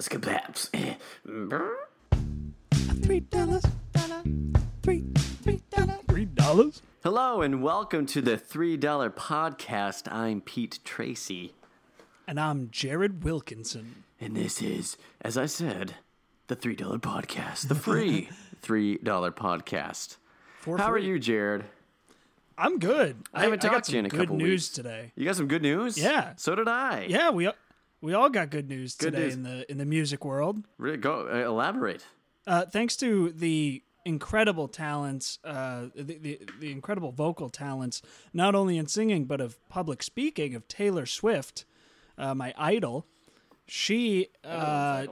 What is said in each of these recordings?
Skabaps. Three dollars, dollar, three, three dollar, three dollars. Hello and welcome to the $3 podcast. I'm Pete Tracy. And I'm Jared Wilkinson. And this is, as I said, the $3 podcast, the free $3 podcast. For How are you, Jared? I'm good. I haven't got talked to you in a good couple news weeks. today. You got some good news? Yeah. So did I. Yeah, we we all got good news Good today news. in the in the music world. Really, Go uh, elaborate. Uh, thanks to the incredible talents, uh, the, the the incredible vocal talents, not only in singing but of public speaking of Taylor Swift, uh, my idol. She uh,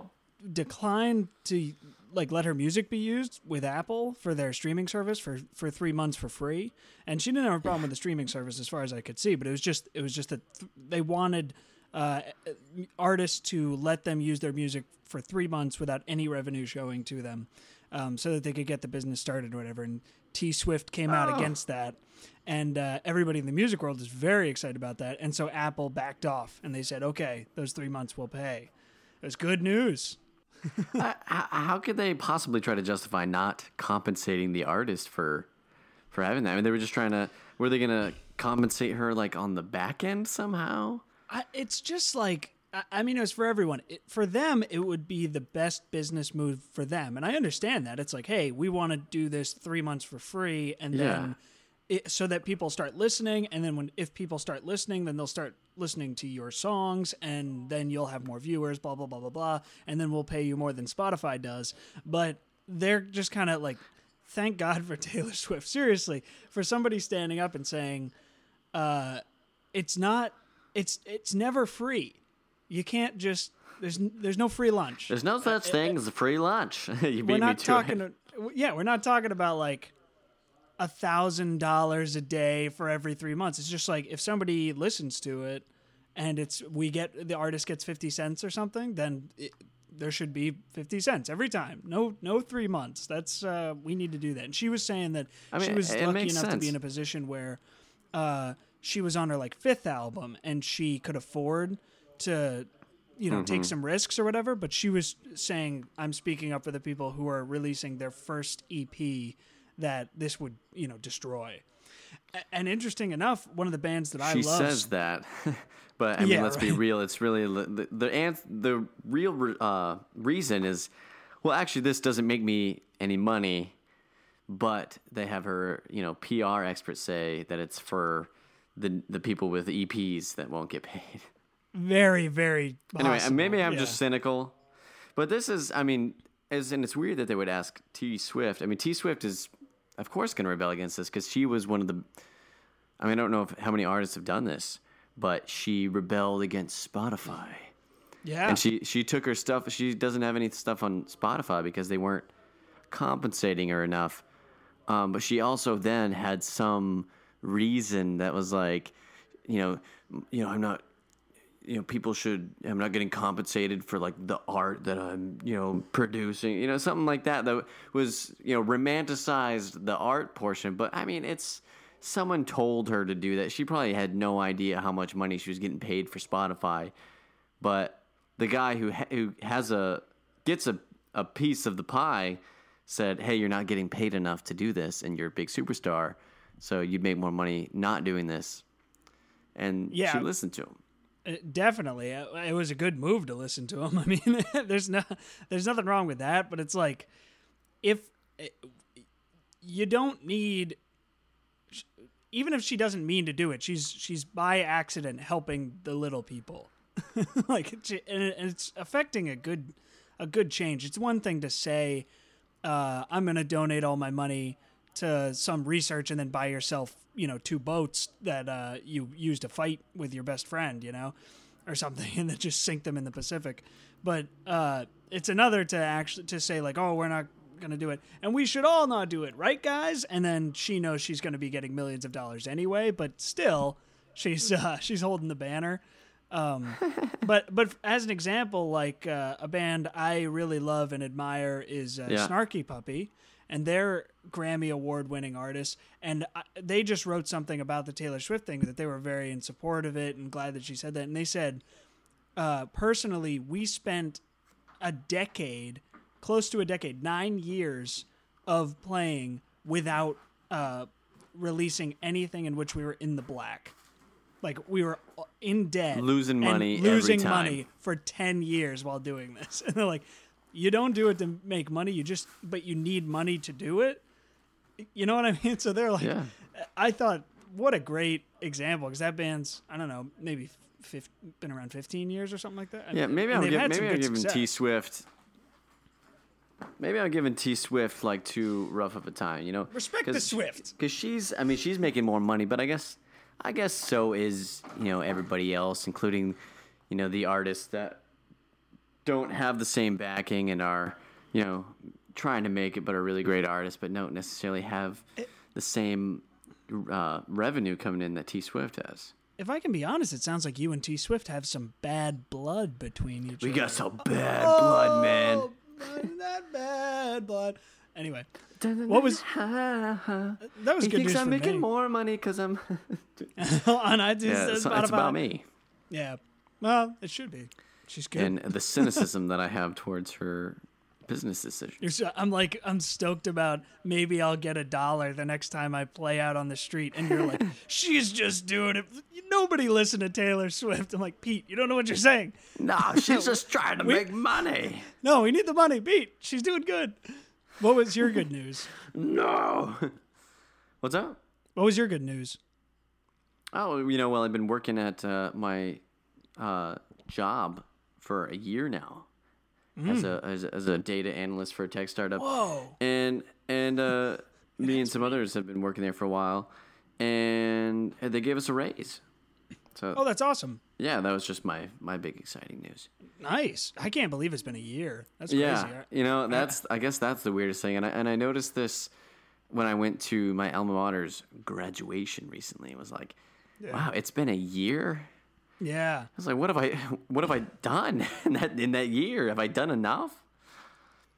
declined to like let her music be used with Apple for their streaming service for for three months for free, and she didn't have a problem with the streaming service as far as I could see. But it was just it was just that th- they wanted uh, artists to let them use their music for three months without any revenue showing to them, um, so that they could get the business started or whatever. And T Swift came out Oh. against that, and uh, everybody in the music world is very excited about that. And so Apple backed off, and they said, "Okay, those three months will pay." It was good news. Uh, how, how could they possibly try to justify not compensating the artist for for having that? I mean, they were just trying to. Were they going to compensate her like on the back end somehow? I, it's just like I, I mean, it was for everyone. It, for them, it would be the best business move for them, and I understand that. It's like, hey, we want to do this three months for free, and then it, so that people start listening, and then when if people start listening, then they'll start listening to your songs, and then you'll have more viewers, blah blah blah blah blah, and then we'll pay you more than Spotify does. But they're just kind of like, thank God for Taylor Swift. Seriously, for somebody standing up and saying, uh, it's not it's it's never free. You can't just there's there's no free lunch. There's no such thing as a free lunch. you beat we're not me to talking. it. Yeah, we're not talking about like a thousand dollars a day for every three months. It's just like if somebody listens to it and it's we get the artist gets fifty cents or something, then it, there should be fifty cents every time. No, no three months. That's uh, we need to do that. And she was saying that I she was lucky enough to be in a position where uh, she was on her like fifth album and she could afford to you know Mm-hmm. take some risks or whatever but she was saying i'm speaking up for the people who are releasing their first ep that this would you know destroy and interesting enough one of the bands that i She love says that, but I mean, Yeah, let's be real. It's really the the the real re- uh, reason is, well, actually, this doesn't make me any money, but they have her, you know, PR experts say that it's for the the people with EPs that won't get paid. very very Anyway, possible. maybe I'm Yeah. just cynical, but this is, I mean, as and it's weird that they would ask T Swift. I mean, T Swift is, of course, going to rebel against this because she was one of the. I mean, I don't know if, how many artists have done this, but she rebelled against Spotify, yeah and she she took her stuff. She doesn't have any stuff on Spotify because they weren't compensating her enough. Um, but she also then had some reason that was like, you know, you know, I'm not you know people should i'm not getting compensated for like the art that i'm you know producing you know something like that that was you know romanticized the art portion. But i mean it's someone told her to do that. She probably had no idea how much money she was getting paid for spotify. But the guy who ha- who has a gets a, a piece of the pie said hey you're not getting paid enough to do this and you're a big superstar so you'd make more money not doing this. And Yeah. she listened to him Uh, definitely. Uh, it was a good move to listen to him i mean there's no there's nothing wrong with that but it's like if uh, you don't need even if she doesn't mean to do it she's she's by accident helping the little people. Like and and it's affecting a good a good change. It's one thing to say uh, i'm going to donate all my money to some research and then buy yourself you know two boats that uh, you use to fight with your best friend you know or something and then just sink them in the pacific. But uh, it's another to actually to say like oh we're not going to do it. And we should all not do it right guys? And then she knows she's going to be getting millions of dollars anyway but still she's uh, she's holding the banner. Um, but but as an example, like uh, a band I really love and admire is uh, Yeah. Snarky Puppy, and they're Grammy award winning artists, and I, they just wrote something about the Taylor Swift thing that they were very in support of it and glad that she said that, and they said, uh, personally, we spent a decade, close to a decade, nine years of playing without uh, releasing anything in which we were in the black. Like we were in debt, Losing money every losing money for ten years while doing this. And they're like, you don't do it to make money. You just, but you need money to do it. You know what I mean? So they're like, Yeah. I thought, what a great example because that band's, I don't know, maybe fif- been around 15 years or something like that. Yeah, maybe I'm, give, maybe I'm giving. T Swift. Maybe I'm giving T Swift like too rough of a time, you know. Respect the Swift. because she's. I mean, she's making more money, but I guess, I guess so is you know everybody else, including, you know, the artists that don't have the same backing and are, you know, trying to make it, but are really great artists, but don't necessarily have the same uh, revenue coming in that T Swift has. If I can be honest, it sounds like you and T Swift have some bad blood between each We other. got some bad blood, man. Oh, Not bad blood. Anyway, What was- that that was He good thinks news I'm making me. more money because I'm. on iTunes, yeah, it's it's, about, it's about me Yeah. Well, it should be. She's good. and the cynicism that I have towards her business decisions. You're so, I'm like I'm stoked about maybe I'll get a dollar the next time I play out on the street, and you're like, she's just doing it. Nobody listen to Taylor Swift. I'm like, Pete, you don't know what you're saying. No, she's just trying to make money. No, we need the money, Pete. She's doing good. What was your good news? No. What's up? What was your good news? Oh, you know, well, I've been working at uh, my uh, job for a year now as a as a, as a data analyst for a tech startup. Whoa. and and uh, me and some others have been working there for a while, and they gave us a raise. So Oh, that's awesome. yeah, that was just my my big exciting news. Nice. I can't believe it's been a year. That's crazy. Yeah, you know that's I guess that's the weirdest thing, and I and I noticed this when I went to my alma mater's graduation recently. It was like, wow, it's been a year. Yeah. I was like, what have I what have I done in that in that year? Have I done enough?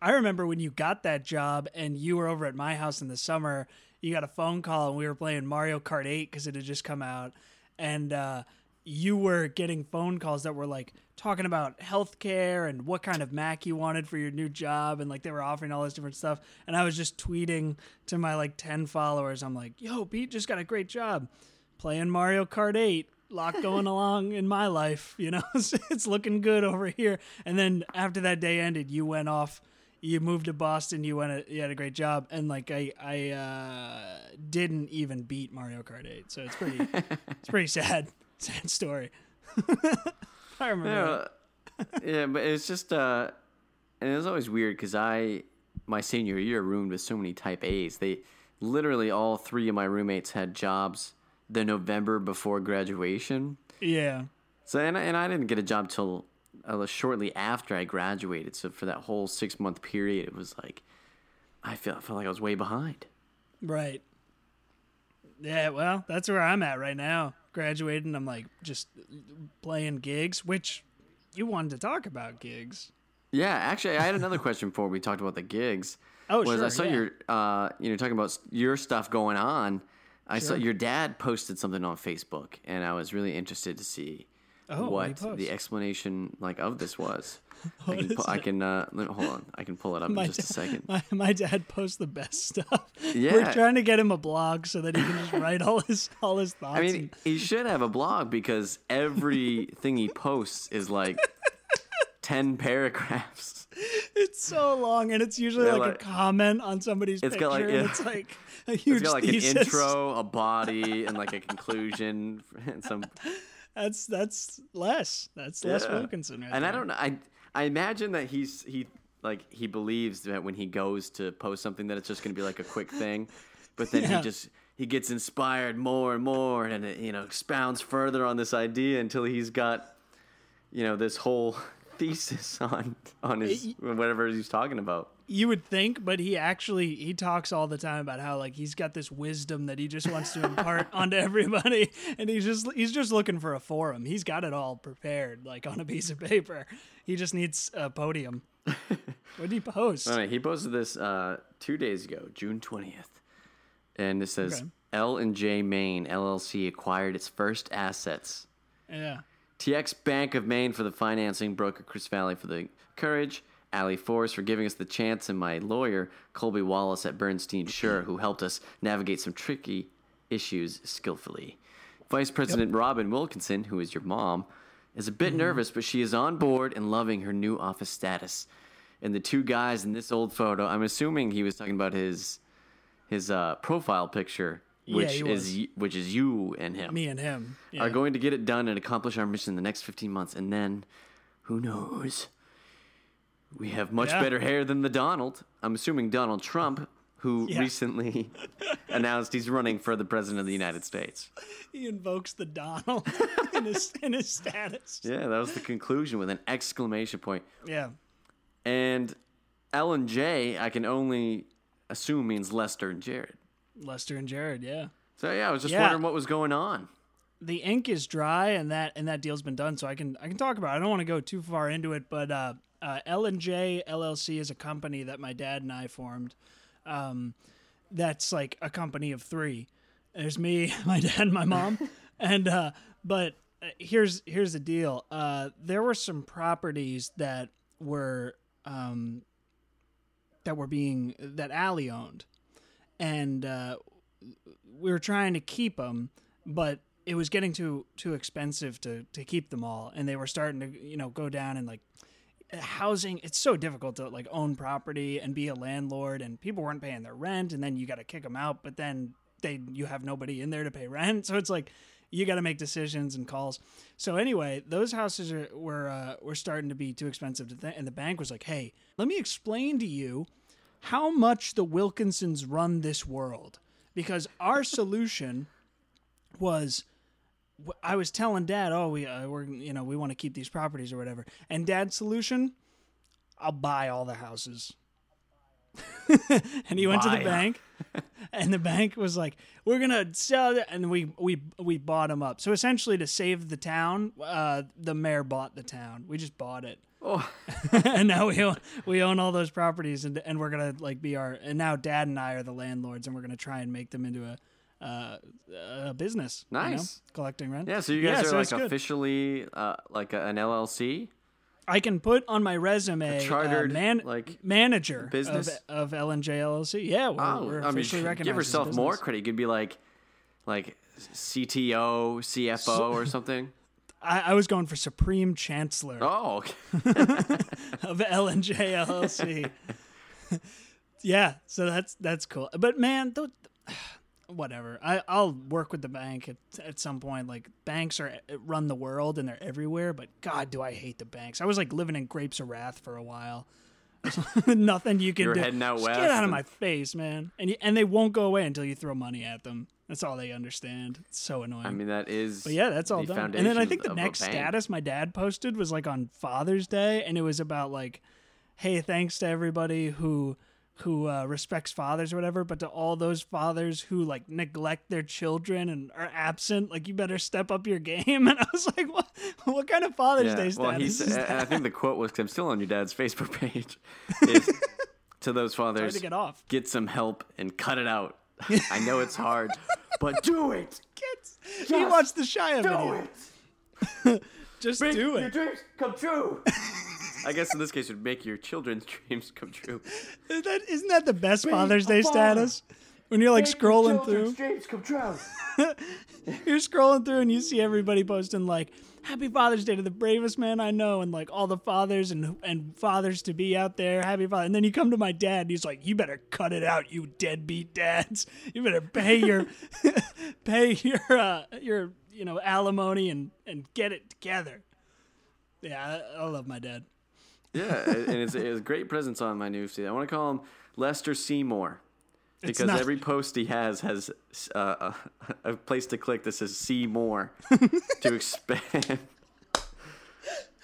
I remember when you got that job and you were over at my house in the summer. You got a phone call and we were playing Mario Kart 8 because it had just come out. And uh, you were getting phone calls that were like talking about healthcare and what kind of Mac you wanted for your new job. And like they were offering all this different stuff. And I was just tweeting to my like 10 followers. I'm like, yo, Pete just got a great job playing Mario Kart 8. Lot going along in my life, you know. it's looking good over here. And then after that day ended, you went off you moved to Boston. You went. You had a great job, and like I, I uh, didn't even beat Mario Kart 8. So it's pretty, it's pretty sad, sad story. I remember. Yeah, yeah, but it's just uh, and it was always weird because I my senior year roomed with so many Type A's. They literally all three of my roommates had jobs the November before graduation. Yeah, So and I, and I didn't get a job till uh, shortly after I graduated. So for that whole six month period, it was like I felt felt like I was way behind. right. Yeah, well, that's where I'm at right now. Graduating, I'm like just playing gigs, which you wanted to talk about gigs. Yeah, actually, I had another question before we talked about the gigs. Oh, was I saw yeah. your uh, you know talking about your stuff going on. I saw your dad posted something on Facebook, and I was really interested to see Oh, what what the explanation like of this was. I can, pu- I can uh, hold on. I can pull it up in My just a second. My, my dad posts the best stuff. Yeah. We're trying to get him a blog so that he can just write all his all his thoughts. I mean, and- he should have a blog because everything he posts is like ten paragraphs. It's so long, and it's usually Yeah, like, a comment on somebody's It's picture, got, like, and yeah. it's like a huge It's got like thesis. an intro, a body, and like a conclusion, and some That's that's less. That's Les Yeah. Wilkinson, right and I don't know. I I imagine that he's he like he believes that when he goes to post something that it's just going to be like a quick thing, but then he just he gets inspired more and more, and it, you know expounds further on this idea until he's got you know this whole thesis on on his whatever he's talking about. You would think, but he actually he talks all the time about how like he's got this wisdom that he just wants to impart onto everybody, and he's just he's just looking for a forum. He's got it all prepared, like on a piece of paper. He just needs a podium. what did he post? Right, he posted this uh, two days ago, June twentieth, and it says Okay. L and J Main LLC acquired its first assets Yeah. TD Bank of Maine for the financing, broker Chris Valley for the courage, Ali Forrest for giving us the chance, and my lawyer, Colby Wallace at Bernstein Shur, who helped us navigate some tricky issues skillfully. Vice President Robin Wilkinson, who is your mom, is a bit nervous, but she is on board and loving her new office status. And the two guys in this old photo, I'm assuming he was talking about his his uh, profile picture, which he is was. which is you and him Me and him. Yeah. are going to get it done and accomplish our mission in the next 15 months. And then, who knows? We have much Yeah. better hair than the Donald. I'm assuming Donald Trump, who Yeah. recently announced he's running for the president of the United States. he invokes the Donald in his in his status. Yeah, that was the conclusion with an exclamation point. Yeah. And L and J, I can only assume means Lester and Jared. Lester and Jared. Yeah. So yeah, I was just Yeah. wondering what was going on. the ink is dry and that and that deal's been done so i can i can talk about it i don't want to go too far into it but uh uh l&j llc is a company that my dad and i formed um that's like a company of three there's me my dad and my mom and uh but uh, here's here's the deal uh there were some properties that were um that were being that Allie owned and uh we were trying to keep them, but it was getting too too expensive to to keep them all, and they were starting to you know go down and like housing. It's so difficult to like own property and be a landlord, and people weren't paying their rent, and then you got to kick them out, but then they you have nobody in there to pay rent, so it's like you got to make decisions and calls. So anyway, those houses are, were uh, were starting to be too expensive to and the bank was like, "Hey, let me explain to you how much the Wilkinsons run this world." Because our solution was I was telling dad, "Oh, we uh, we're you know, we want to keep these properties or whatever." And dad's solution, I'll buy all the houses. and he went to the bank and the bank was like, "We're gonna sell it," and we we we bought them up. So essentially, to save the town, uh, the mayor bought the town. We just bought it, Oh, and now we own we own all those properties, and and we're gonna like be our. And now Dad and I are the landlords, and we're gonna try and make them into a uh, a business. you know, Nice. collecting rent. yeah. So you guys so are it's like officially uh, like a, an LLC. I can put on my resume chartered, uh, man, like, manager business? of, of LNJ LLC. Yeah, we're, Oh, we're I mean, officially recognized. give a yourself more credit. You could be like, like CTO, CFO, or something. I, I was going for Supreme Chancellor Oh, okay. of LNJ LLC. yeah, so that's that's cool. But man, th- whatever. I I'll work with the bank at, at some point. Like banks are eh, run the world and they're everywhere. But God, do I hate the banks. I was like living in Grapes of Wrath for a while. Nothing you can You were do. heading out Just west Get out of and- my face, man. And you, and they won't go away until you throw money at them. That's all they understand. It's so annoying. I mean, that is. But yeah, that's all the done. And then I think the next status my dad posted was like on Father's Day, and it was about like, "Hey, thanks to everybody who who uh, respects fathers or whatever, but to all those fathers who like neglect their children and are absent, like you better step up your game." And I was like, "What? What kind of Father's Yeah. Day status Well, is and I think the quote was, 'cause I'm still on your dad's Facebook page. Is, to those fathers, to get off. get some help and cut it out. I know it's hard, but do it. Kids, he watched the Shia Do video. it. Just Make do it. your dreams come true. I guess in this case, it would make your children's dreams come true. Isn't that, isn't that the best Father's Day father. status? When you're like Make scrolling children's through. dreams come true. you're scrolling through and you see everybody posting like happy father's day to the bravest man i know and like all the fathers and and fathers to be out there. Happy father and then you come to my dad and he's like you better cut it out you deadbeat dads. You better pay your pay your uh your you know alimony and and get it together. Yeah i, I love my dad. Yeah, and it's, it's great presence on my new feed. I want to call him Lester Seymour because not- every post he has has uh, a, a place to click that says "See More" to expand.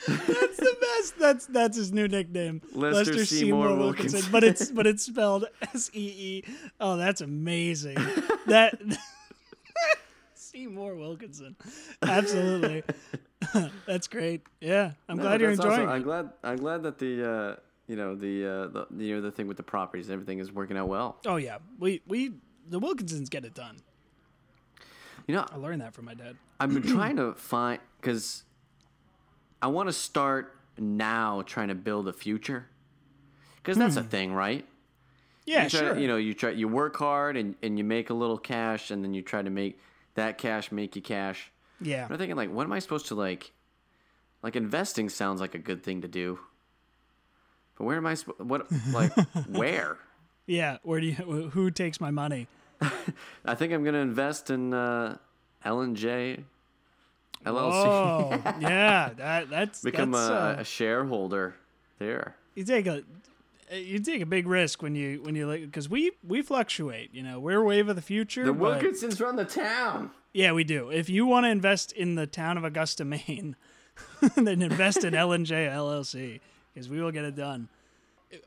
That's the best. That's that's his new nickname, Lester Seymour Wilkinson. But it's but it's spelled S E E. Oh, that's amazing. That Seymour Wilkinson. Absolutely. that's great. Yeah, I'm glad you're That's awesome. enjoying I'm glad. I'm glad that the uh, you know the, uh, the you know the thing with the properties, everything is working out well. Oh yeah, we we the Wilkinsons get it done. You know, I learned that from my dad. I've been trying to find because I want to start now trying to build a future. Because that's a thing, right? Yeah, you try, sure. You know, you try you work hard and, and you make a little cash and then you try to make that cash make you cash. yeah. And I'm thinking like, what am I supposed to like? Like investing sounds like a good thing to do. But where am I? Sp- what like where? Yeah. Where do you? Who takes my money? I think I'm gonna invest in uh, L and J LLC. Oh, yeah. That that's Become that's, a, uh, a shareholder there. you take a you take a big risk when you when you like because we we fluctuate. You know, we're wave of the future. The but- Wilkinsons run the town. yeah, we do. If you want to invest in the town of Augusta, Maine, then invest in L and J LLC because we will get it done.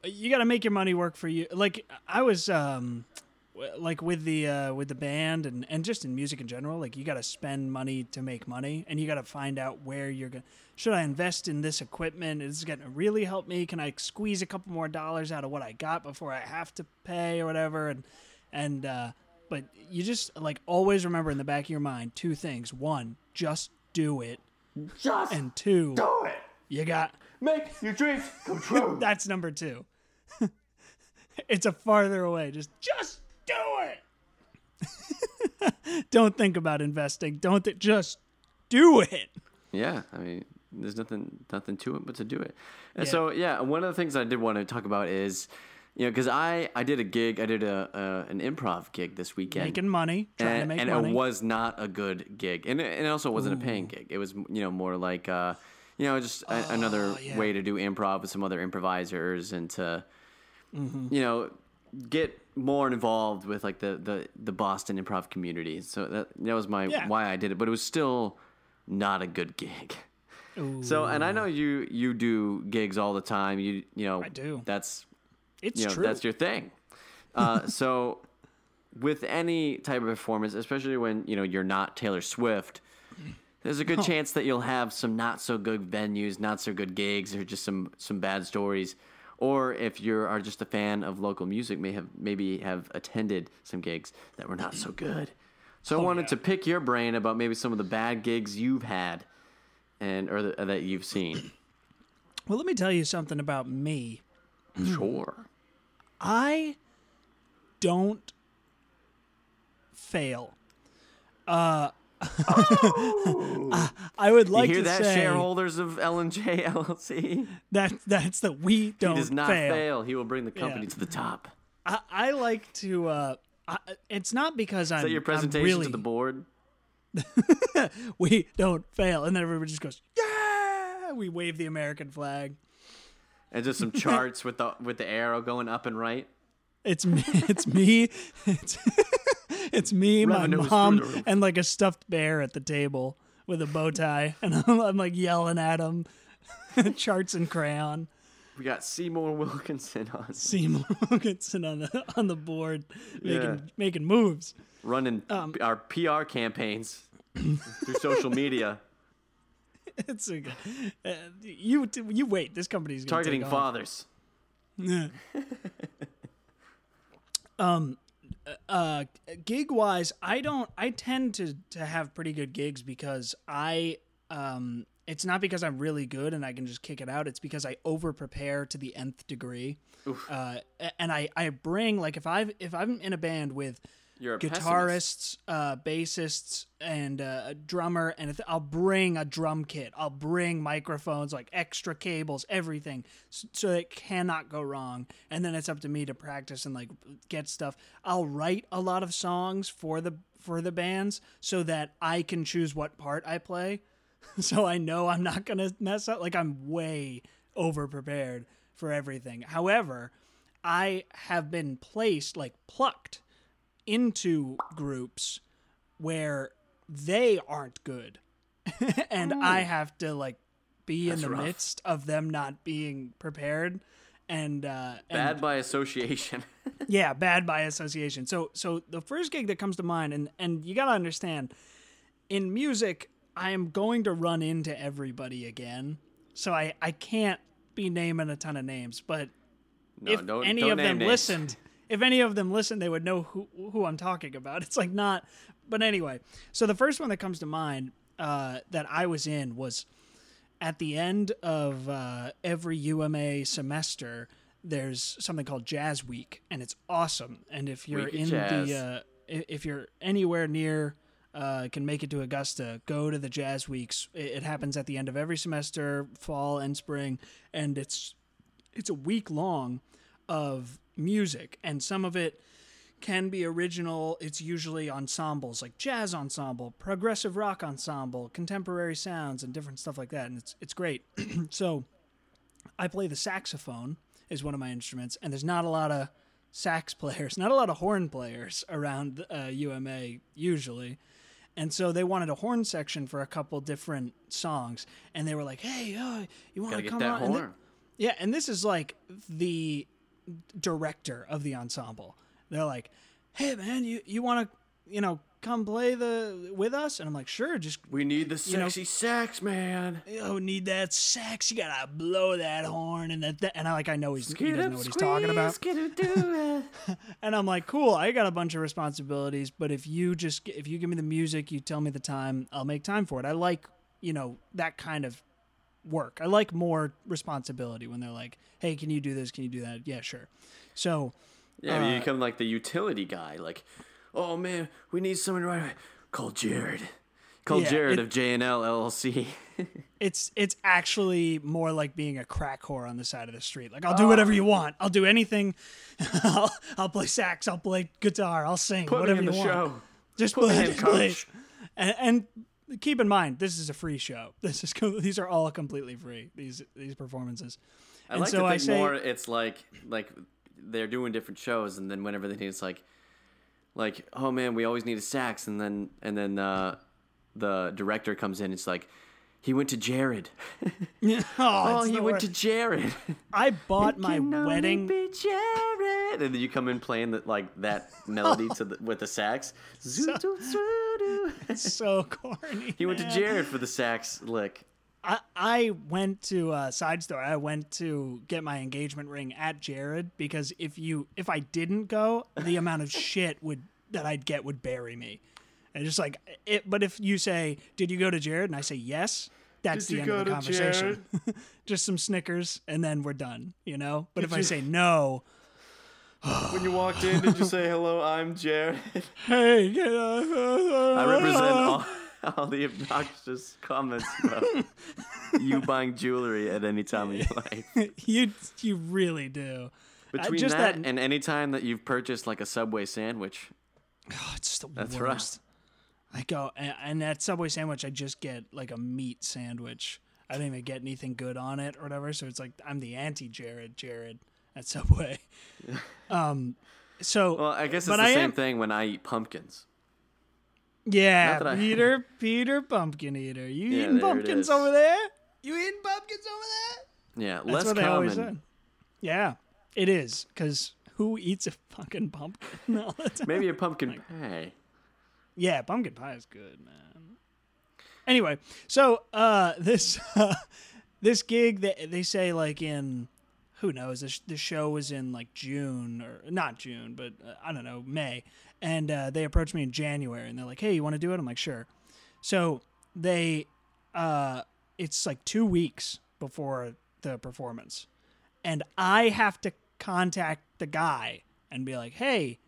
You got to make your money work for you. Like I was, um, like with the uh, with the band and and just in music in general. Like you got to spend money to make money, and you got to find out where you're going. Should I invest in this equipment? Is this going to really help me? Can I squeeze a couple more dollars out of what I got before I have to pay or whatever? And and uh, but you just like always remember in the back of your mind two things: one, just do it, Just and two, do it. you got Make your dreams come true. that's number two. it's a farther away. Just just do it. Don't think about investing. Don't th- just do it. yeah, I mean, there's nothing nothing to it but to do it. And Yeah. so, yeah, one of the things I did want to talk about is, you know, because I I did a gig, I did a, a an improv gig this weekend. Making money, trying and, to make and money. And it was not a good gig, and it, and it also wasn't a paying gig. It was you know more like uh, you know just a, another Oh, yeah. way to do improv with some other improvisers and to Mm-hmm. you know get more involved with like the the, the Boston improv community. So that that was my Yeah. why I did it, but it was still not a good gig. So and I know you you do gigs all the time. You you know I do. That's it's you know true. that's your thing. Uh, so with any type of performance, especially when you know you're not Taylor Swift, there's a good chance that you'll have some not so good venues, not so good gigs, or just some some bad stories. Or if you are just a fan of local music, may have maybe have attended some gigs that were not so good. So I wanted yeah. to pick your brain about maybe some of the bad gigs you've had, and or the, that you've seen. well, let me tell you something about me. sure. I don't fail. Uh, I would like you hear to that, say shareholders of LNJ LLC? that that's the we don't He does not fail. fail. He will bring the company Yeah. to the top. I, I like to. Uh, I, it's not because I'm. Is that your I'm presentation really, to the board? We don't fail, and then everybody just goes, "Yeah!" We wave the American flag. And just some charts with the with the arrow going up and right. It's me. It's me. It's, it's me, Revenue my mom, through the roof. and like a stuffed bear at the table with a bow tie, and I'm, I'm like yelling at him, charts and crayon. We got Seymour Wilkinson on Seymour Wilkinson on the on the board, making Yeah. making moves. running Um, our PR campaigns through social media, It's a, uh, you you wait. This company's targeting take off. fathers. Uh gig wise i don't i tend to to have pretty good gigs because i um it's not because i'm really good and i can just kick it out it's because i over prepare to the nth degree uh and i i bring like if i've if i'm in a band with You're a pessimist. Guitarists, uh, bassists, and uh, a drummer, and if, I'll bring a drum kit. I'll bring microphones, like extra cables, everything, s- so it cannot go wrong. And then it's up to me to practice and like get stuff. I'll write a lot of songs for the for the bands so that I can choose what part I play, so I know I'm not gonna mess up. Like I'm way over prepared for everything. However, I have been placed like plucked into groups where they aren't good and i have to like be in the rough. midst of them not being prepared and uh and Bad by association. yeah bad by association so so the first gig that comes to mind and and you got to understand in music i am going to run into everybody again so i i can't be naming a ton of names but No, if don't, any don't of them names. listened, if any of them listened, they would know who who I'm talking about. It's like not, but anyway. So the first one that comes to mind uh, that I was in was at the end of uh, every UMA semester, there's something called Jazz Week, and it's awesome. And if you're Week in the, uh, if you're anywhere near, uh, can make it to Augusta, go to the Jazz Weeks. It, it happens at the end of every semester, fall and spring, and it's it's a week long of music, and some of it can be original. It's usually ensembles like jazz ensemble, progressive rock ensemble, contemporary sounds, and different stuff like that. And it's it's great. so I play the saxophone is one of my instruments, and there's not a lot of sax players, not a lot of horn players around uh, UMA usually. And so they wanted a horn section for a couple different songs, and they were like, "Hey, uh, you want Gotta come on?" And yeah, and this is like the director of the ensemble. They're like, "Hey, man, you you want to you know come play the with us?" And I'm like, "Sure, just We need the know- sexy sax, man. oh need that sax. You gotta blow that horn and that, that- and I like I know he's he doesn't know what he's talking about. And I'm like, cool. I got a bunch of responsibilities, but if you just if you give me the music, you tell me the time, I'll make time for it. I like you know that kind of work. I like more responsibility when they're like, hey, can you do this? Can you do that? Yeah, sure. So Yeah, you Uh, become like the utility guy. Like, oh man, we need someone right away. Call Jared. Call Yeah, Jared it- of JNL LLC. it's it's actually more like being a crack whore on the side of the street. Like I'll do whatever you want. I'll do anything. I'll, I'll play sax. I'll play guitar. I'll sing. Put whatever you the want. show. Just Put play, in, play. And, and keep in mind, this is a free show. This is co- these are all completely free. These these performances. I and like so to I think say, more. It's like like they're doing different shows, and then whenever they need, it's like like oh man, we always need a sax, and then and then uh, the director comes in. It's like he went to Jared. oh, Oh, he went to Jared. I bought my wedding. be Jared, and then you come in playing that like that melody to the, with the sax. so corny. he went to. Jared for the sax lick. I, I went to uh, side story. I went to get my engagement ring at Jared because if you if I didn't go, the amount of shit would that I'd get would bury me. And just like it, but if you say, "Did you go to Jared?" and I say yes, that's Did the end of the conversation. just some Snickers, and then we're done. You know. But if I say no, When you walked in, did you say hello? I'm Jared. hey, get, I represent all, all the obnoxious comments about you buying jewelry at any time of your life. you you really do. Between just that, that- and any time that you've purchased like a Subway sandwich, Oh, it's the That's worst. I go and, and that Subway sandwich, I just get like a meat sandwich. I don't even get anything good on it or whatever. So it's like I'm the anti Jared Jared at Subway. um, so well, I guess it's the I same am- thing when I eat pumpkins. yeah, that I- Peter Peter Pumpkin Eater. You Yeah, eating pumpkins over there? You eating pumpkins over there? Yeah, That's less what they common. Yeah, it is because who eats a fucking pumpkin all the time? Maybe a pumpkin pie. Yeah, pumpkin pie is good, man. Anyway, so uh, this this gig they they say like in who knows the, the show was in like June or not June, but uh, I don't know May, and uh, they approached me in January and they're like, "Hey, you want to do it?" I'm like, "Sure." So they uh, it's like two weeks before the performance, and I have to contact the guy and be like, "Hey."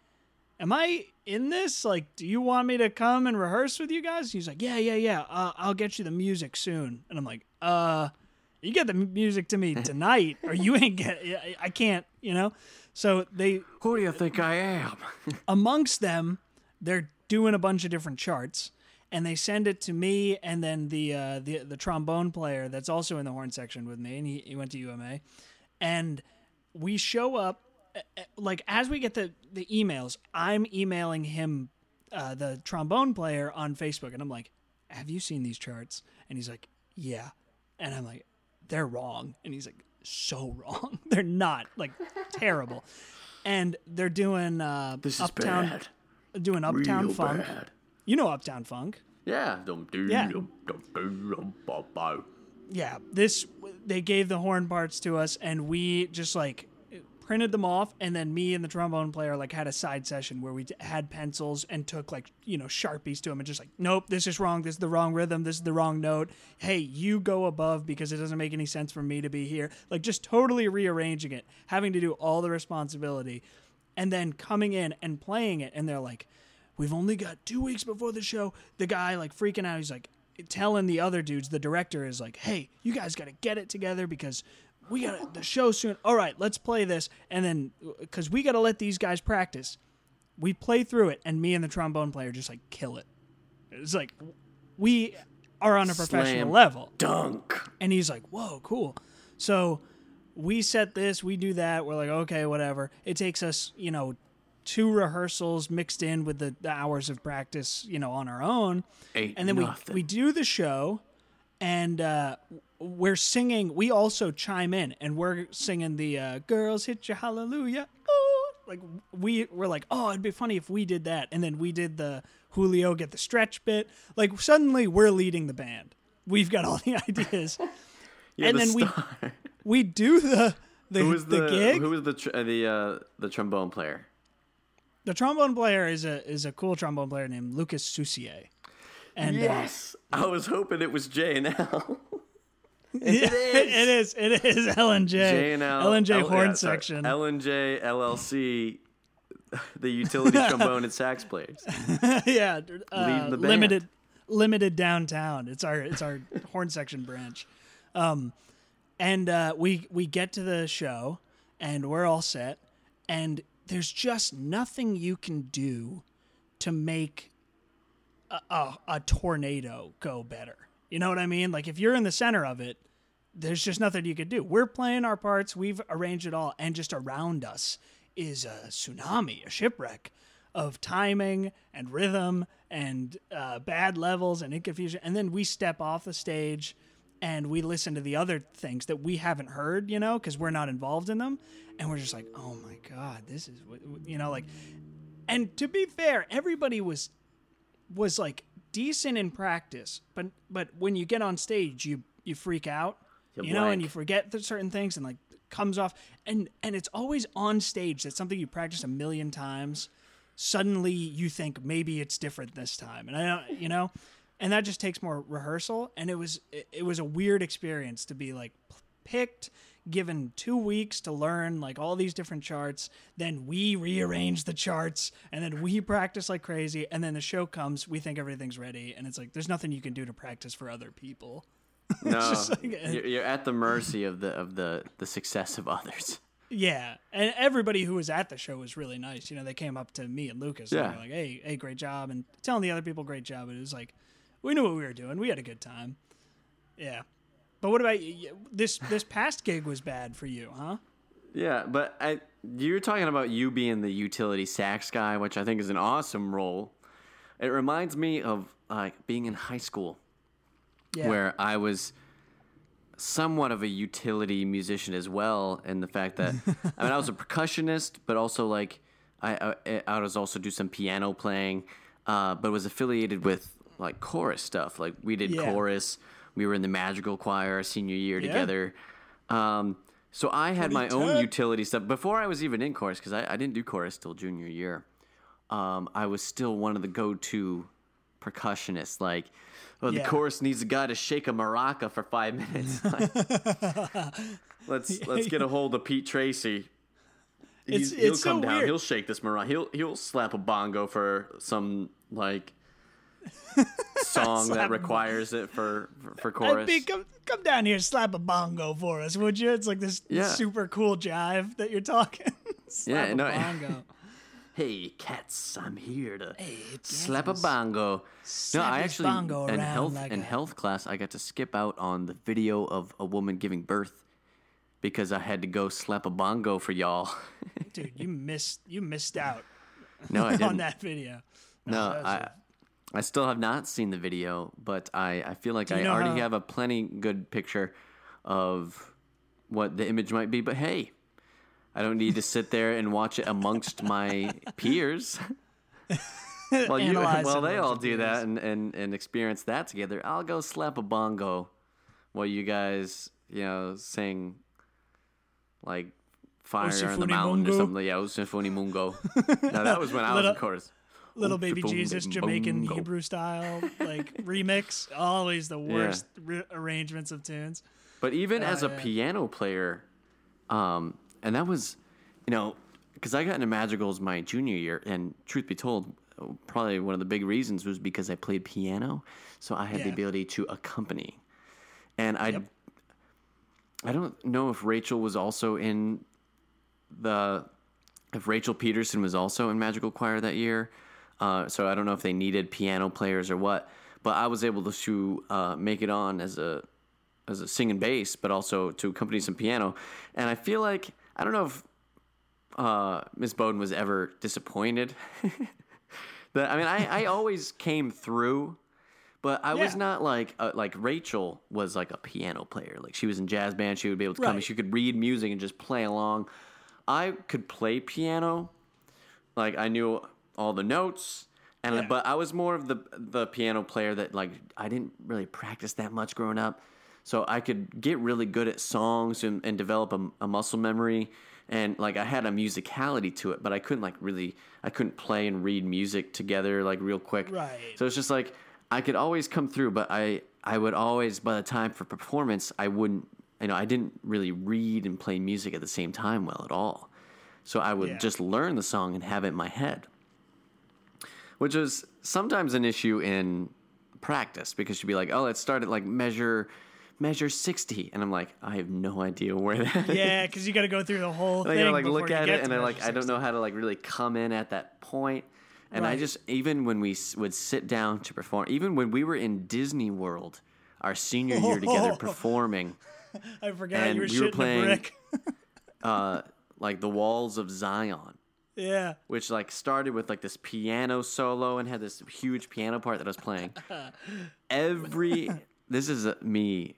Am I in this? Like, do you want me to come and rehearse with you guys? He's like, yeah, yeah, yeah. Uh, I'll get you the music soon. And I'm like, uh, you get the music to me tonight, or you ain't get. I- I can't, you know. So they, Who do you think I am? amongst them, they're doing a bunch of different charts. And they send it to me, and then the uh, the the trombone player that's also in the horn section with me, and he, he went to UMA, and we show up like as we get the the emails i'm emailing him uh, the trombone player on facebook and i'm like have you seen these charts and he's like yeah and i'm like they're wrong and he's like so wrong they're not like terrible and they're doing uh This is uptown bad. doing uptown Real funk bad. you know uptown funk Yeah. Yeah. dum, dum, doo, dum, ba, ba. yeah this they gave the horn parts to us and we just like printed them off, and then me and the trombone player like had a side session where we had pencils and took like you know sharpies to them and just like, nope, this is wrong. This is the wrong rhythm. This is the wrong note. Hey, you go above because it doesn't make any sense for me to be here. Like just totally rearranging it, having to do all the responsibility, and then coming in and playing it, and they're like, we've only got two weeks before the show. The guy like freaking out. He's like telling the other dudes. The director is like, hey, you guys got to get it together because we got the show soon. All right, let's play this. And then, because we got to let these guys practice, we play through it, and me and the trombone player just like kill it. It's like we are on a professional Slam level. Dunk. And he's like, whoa, cool. So we set this, we do that. We're like, okay, whatever. It takes us, you know, two rehearsals mixed in with the, the hours of practice, you know, on our own. And then we, we do the show and uh, we're singing. We also chime in and we're singing the uh, girls hit you hallelujah. Ooh. Like we were like, oh, it'd be funny if we did that. And then we did the Julio get the stretch bit. Like suddenly we're leading the band. We've got all the ideas. You're and the then we star. we do the the, who was the, the, gig. Who was the tr- uh, the uh, the trombone player? the trombone player is a is a cool trombone player named Lucas Soucier. And uh, Yes, I was hoping it was J and L. yeah, it is it is L and J. J and L. Ellen J. L- horn yeah, section. L and J LLC, the utility trombone and sax players. yeah, uh, limited limited downtown. It's our it's our horn section branch. Um, and uh, we we get to the show and we're all set and there's just nothing you can do to make a, a, a tornado go better. You know what I mean? Like if you're in the center of it, there's just nothing you could do. We're playing our parts, we've arranged it all, and just around us is a tsunami, a shipwreck of timing and rhythm and uh, bad levels and confusion. And then we step off the stage and we listen to the other things that we haven't heard, you know, because we're not involved in them. And we're just like, oh my God, this is, you know, like, and to be fair, everybody was was like decent in practice, but but when you get on stage, you you freak out, You you know, and you forget certain things, and like comes off, and and it's always on stage. That's something you practice a million times. Suddenly, you think maybe it's different this time, and I don't, you know, and that just takes more rehearsal. And it was it, it was a weird experience to be like picked given two weeks to learn like all these different charts then we rearrange the charts and then we practice like crazy and then the show comes we think everything's ready and it's like there's nothing you can do to practice for other people. No, like- you're, at the mercy of the of the the success of others. yeah. And everybody who was at the show was really nice. You know they came up to me and lucas and Yeah. were like hey hey great job and telling the other people great job it was like we knew what we were doing. We had a good time. Yeah but what about you? this this past gig was bad for you huh Yeah, but I you're talking about you being the utility sax guy, which I think is an awesome role. It reminds me of like being in high school yeah where I was somewhat of a utility musician as well, and the fact that I mean I was a percussionist, but also like I I, I was also do some piano playing, uh, but was affiliated with like chorus stuff. Like we did Yeah. chorus. We were in the madrigal choir our senior year Yeah. together. Um, so I had my own utility stuff before I was even in chorus because I, I didn't do chorus till junior year. Um, I was still one of the go-to percussionists. Like, oh, the Yeah. chorus needs a guy to shake a maraca for five minutes. Like, let's let's get a hold of Pete Tracy. It's- He's, he'll it's so come down. weird. He'll shake this maraca. He'll he'll slap a bongo for some like song that requires it for for, for chorus. Pete, come, come down here, slap a bongo for us, would you? It's like this Yeah. super cool jive that you're talking. slap Yeah, a no, bongo. Hey, cats! I'm here to it's slap a bongo. no, I actually bongo in health like in a- health class I got to skip out on the video of a woman giving birth because I had to go slap a bongo for y'all. Dude, you missed you missed out no, I on didn't. on that video. no, that's I I still have not seen the video, but I I feel like I already how- have a plenty good picture of what the image might be. But hey, I don't need to sit there and watch it amongst my peers. well, you, well, they all do that and, and, and experience that together. I'll go slap a bongo while you guys, you know, sing like fire on the mountain Mungo. or something. Yeah, Symphony Mungo. no, that was when I was in chorus. Little Baby Jesus, Jamaican Hebrew style, like remix. Always the worst re- arrangements of tunes. But even as a yeah. piano player, um, and that was, you know, because I got into madrigals my junior year, and truth be told, probably one of the big reasons was because I played piano, so I had the ability to accompany. And I, Yep. I don't know if Rachel was also in the, if Rachel Peterson was also in Madrigal Choir that year. Uh, so I don't know if they needed piano players or what, but I was able to uh, make it on as a as a sing and bass, but also to accompany some piano. And I feel like I don't know if uh, Miss Bowden was ever disappointed. that I mean, I, I always came through, but I was not like uh, like Rachel was like a piano player. Like she was in jazz band, she would be able to come and she could read music and just play along. I could play piano, like I knew all the notes. And Yeah. but I was more of the the piano player that like I didn't really practice that much growing up, so I could get really good at songs and, and develop a, a muscle memory and like I had a musicality to it, but I couldn't like really I couldn't play and read music together like real quick. Right. So it's just like I could always come through, but I I would always by the time for performance I wouldn't you know I didn't really read and play music at the same time well at all. So I would Yeah. just learn the song and have it in my head which was sometimes an issue in practice because she'd be like, "Oh, let's start at like measure measure 60." And I'm like, "I have no idea where that Yeah, because you got to go through the whole thing. gotta like look at it and I like measure I don't know how to like really come in at that point. And I just even when we would sit down to perform, even when we were in Disney World our senior year together performing I forgot and you were we were playing- uh like the walls of Zion. Yeah. which like started with like this piano solo and had this huge piano part that I was playing. Every this is me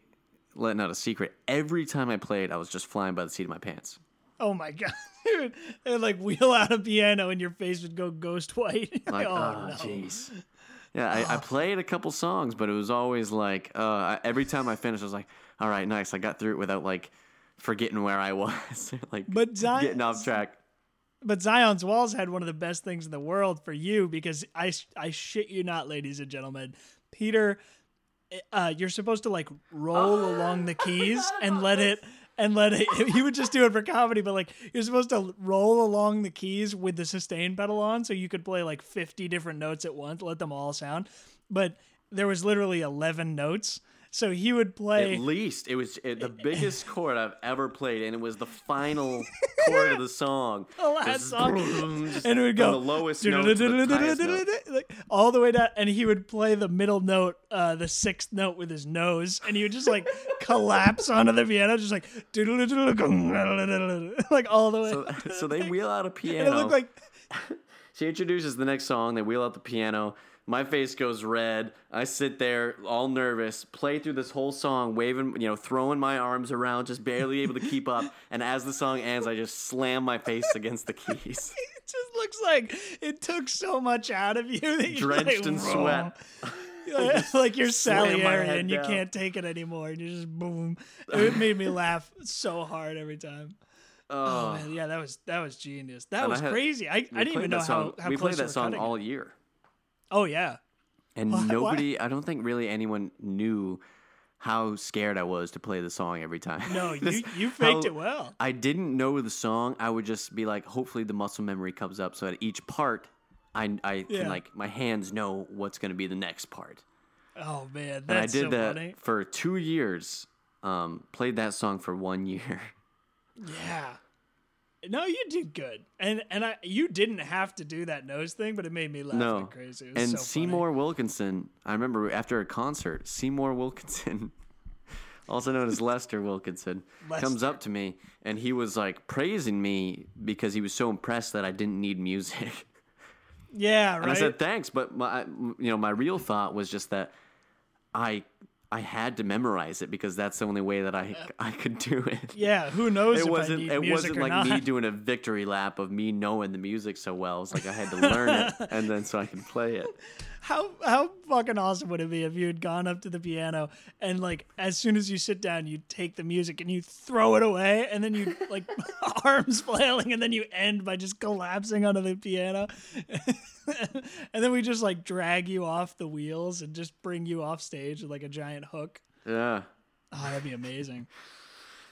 letting out a secret. Every time I played, I was just flying by the seat of my pants. Oh my god, dude! And like wheel out a piano, and your face would go ghost white. Like, oh oh no. jeez. Yeah, I, I played a couple songs, but it was always like uh, every time I finished, I was like, "All right, nice. I got through it without like forgetting where I was, like But Zion- getting off track." But Zion's Walls had one of the best things in the world for you because I, I shit you not, ladies and gentlemen. Peter, uh, you're supposed to like roll along the keys and let it and let it. He would just do it for comedy, but like you're supposed to roll along the keys with the sustain pedal on, so you could play like 50 different notes at once, let them all sound. But there was literally 11 notes, so he would play. At least it was it, the biggest chord I've ever played, and it was the final chord of the song. the last song. and it would go the lowest note to the highest like, all the way down, and he would play the middle note, uh, the sixth note with his nose, and he would just like collapse onto the piano, just like like all the way. So, so they wheel out a and it looked like she introduces the next song. They wheel out the piano. My face goes red. I sit there all nervous, play through this whole song, waving, you know, throwing my arms around, just barely able to keep up. And as the song ends, I just slam my face against the keys, it just looks like it took so much out of you that you're drenched like, in sweat. like you're slam my Salieri head and you down. can't take it anymore, and you just boom. It made me laugh so hard every time. Oh, Oh, man, yeah, that was that was genius. That And I was had- crazy. I, I didn't even know song. how how we close played that song all year. Oh yeah. And why? nobody, I don't think really anyone knew how scared I was to play the song every time. No, you This- you faked how- it well. I didn't know the song. I would just be like, hopefully the muscle memory comes up so at each part, I, I Yeah. can like, my hands know what's going to be the next part. Oh man, And I did so that funny. for two years, um, played that song for one year. Yeah. No, you did good, and and I you didn't have to do that nose thing, but it made me laugh no. like crazy. And so funny. Seymour Wilkinson, I remember after a concert, Seymour Wilkinson, also known as Lester Wilkinson, comes up to me and he was like praising me because he was so impressed that I didn't need music. Yeah, right. And I said thanks, but my you know my real thought was just that I I had to memorize it because that's the only way that I I could do it. yeah, who knows It wasn't it wasn't like not? me doing a victory lap of me knowing the music so well. It's like I had to learn it and then so I could play it. How how fucking awesome would it be if you had gone up to the piano and like as soon as you sit down you take the music and you throw it away and then you like arms flailing and then you end by just collapsing onto the piano and then we just like drag you off the wheels and just bring you off stage with like a giant hook. Yeah. Oh, that'd be amazing.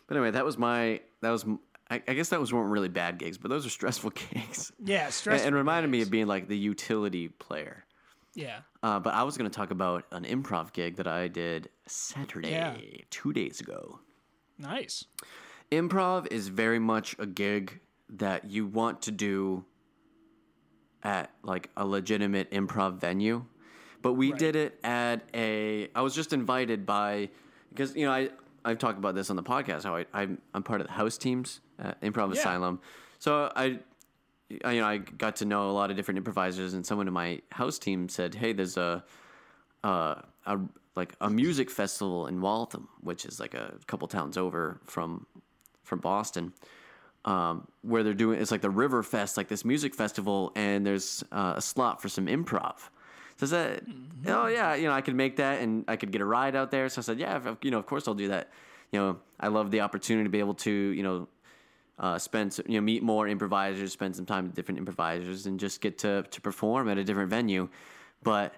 But anyway, that was my that was I guess that was weren't really bad gigs, but those are stressful gigs. Yeah, And, and reminded me of being like the utility player. Yeah. Uh, but I was going to talk about an improv gig that I did Saturday, Yeah. two days ago. Nice. Improv is very much a gig that you want to do at like a legitimate improv venue. But we Right. did it at a. I was just invited by because you know I I've talked about this on the podcast how I I'm, I'm part of the house teams at Improv Yeah. Asylum, so I, I you know I got to know a lot of different improvisers and someone in my house team said hey there's a uh, a like a music festival in Waltham, which is like a couple towns over from from Boston, um, where they're doing it's like the River Fest, like this music festival, and there's uh, a slot for some improv. So I said, oh yeah, you know I could make that, and I could get a ride out there. So I said, yeah, if- you know, of course I'll do that. You know, I love the opportunity to be able to, you know, uh, spend you know meet more improvisers, spend some time with different improvisers, and just get to to perform at a different venue. But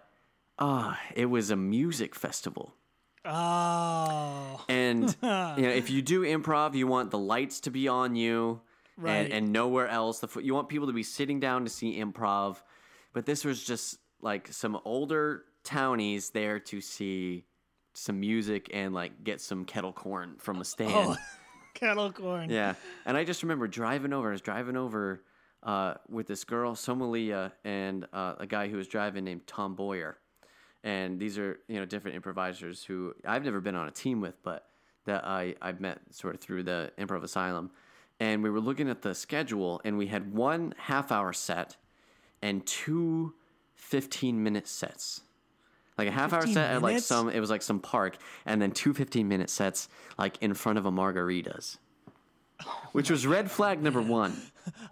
ah, it was a music festival. Oh. And you know, if you do improv, you want the lights to be on you, Right. and, and nowhere else. The you want people to be sitting down to see improv, but this was just like some older townies there to see some music and like get some kettle corn from a stand. Oh, kettle corn. Yeah, and I just remember driving over. I was driving over uh, with this girl, Somalia, and uh, a guy who was driving named Tom Boyer. And these are you know different improvisers who I've never been on a team with, but that I I've met sort of through the Improv Asylum. And we were looking at the schedule, and we had one half hour set and two 15 minute sets. Like a half hour 15 set at like some it was like some park and then two 15 minute sets like in front of a margaritas. Oh which was red flag number 1.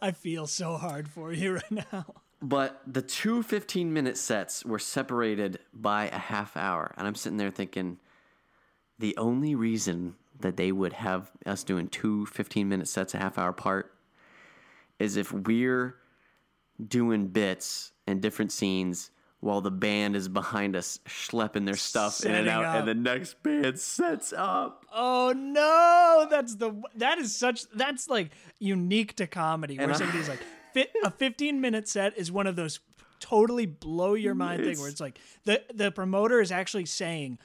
I feel so hard for you right now. But the two 15 minute sets were separated by a half hour and I'm sitting there thinking the only reason that they would have us doing two 15 minute sets a half hour apart is if we're doing bits and different scenes while the band is behind us schlepping their stuff in and out up. and the next band sets up Oh no, that's the that is such that's like unique to comedy where And I- somebody's like fit, a 15 minute set is one of those totally blow your mind thing where it's like the the promoter is actually saying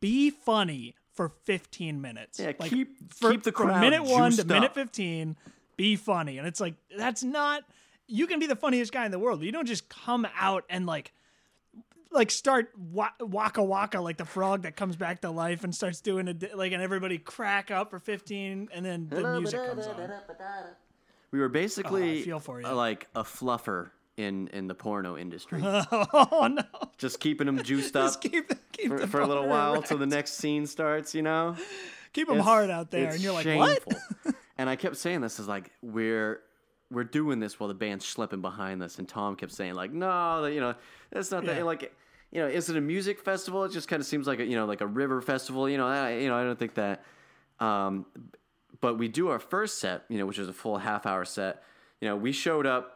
be funny for 15 minutes. Yeah, like, keep- for, keep the from crowd minute 1 to juiced minute 15 be funny and it's like that's not you can be the funniest guy in the world. but You don't just come out and like like start wa- waka waka like the frog that comes back to life and starts doing a di- like and everybody crack up for 15 and then the music comes on. We were basically Oh, I feel for you. like a fluffer in in the porno industry. Oh no. Just keeping them juiced up just keep keep for, for a little while erect. till the next scene starts you know? Keep them It's- hard out there and you're like what? And I kept saying this is like we're we're doing this while the band's schlepping behind us, and Tom kept saying like, no, that, you know, that's not Yeah. that. Like, you know, is it a music festival? It just kind of seems like a you know like a river festival. You know, I, you know, I don't think that. Um, but we do our first set, you know, which is a full half hour set. You know, we showed up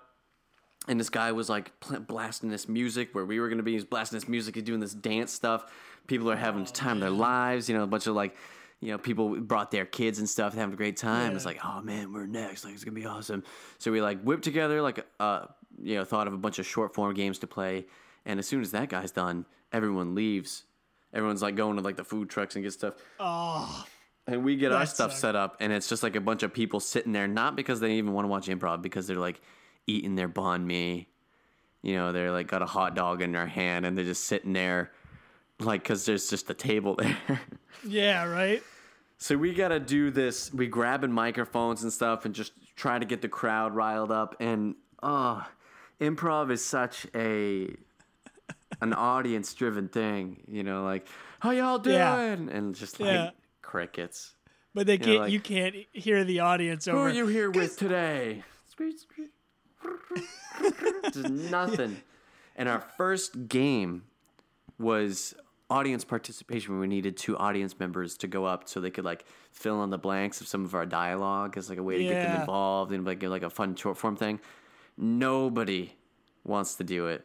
and this guy was like pl- blasting this music where we were going to be. He's blasting this music. He's doing this dance stuff. People are having the time of their lives. You know, a bunch of like, you know, people brought their kids and stuff, having a great time. It's like, oh man, we're next. Like, it's gonna be awesome. So we like whipped together like, uh, you know, thought of a bunch of short form games to play. And as soon as that guy's done, everyone leaves. Everyone's like going to like the food trucks and get stuff. oh And we get our stuff sucks. set up, and it's just like a bunch of people sitting there, not because they even want to watch improv, because they're like eating their banh mi. You know, they're like got a hot dog in their hand, and they're just sitting there, like, because there's just a table there. yeah right so we got to do this. We grabbing microphones and stuff, and just try to get the crowd riled up. And oh, improv is such a an audience driven thing. You know, like how y'all doing, Yeah. and just like Yeah. crickets. but they know, can't like- you can't hear the audience Who over are you here with today? Just nothing. And our first game was audience participation. We needed two audience members to go up so they could like fill in the blanks of some of our dialogue as like a way to get them involved and like like a fun short form thing. Nobody wants to do it.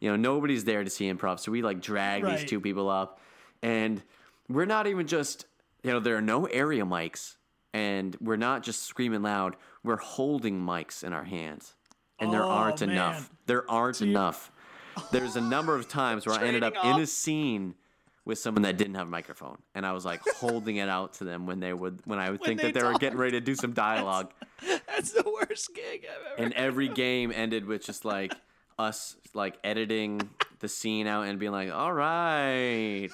You know, nobody's there to see improv. So we like drag Right. these two people up, and we're not even just you know there are no area mics, and we're not just screaming loud. We're holding mics in our hands, and there Oh, aren't man. enough. There aren't enough. There's a number of times where I ended up Trading in a scene with someone that didn't have a microphone, and I was like holding it out to them when they would when I would think they that they were getting ready to do some dialogue. That's the worst gig I've ever. and every game ended with just like us like editing the scene out and being like, "All right,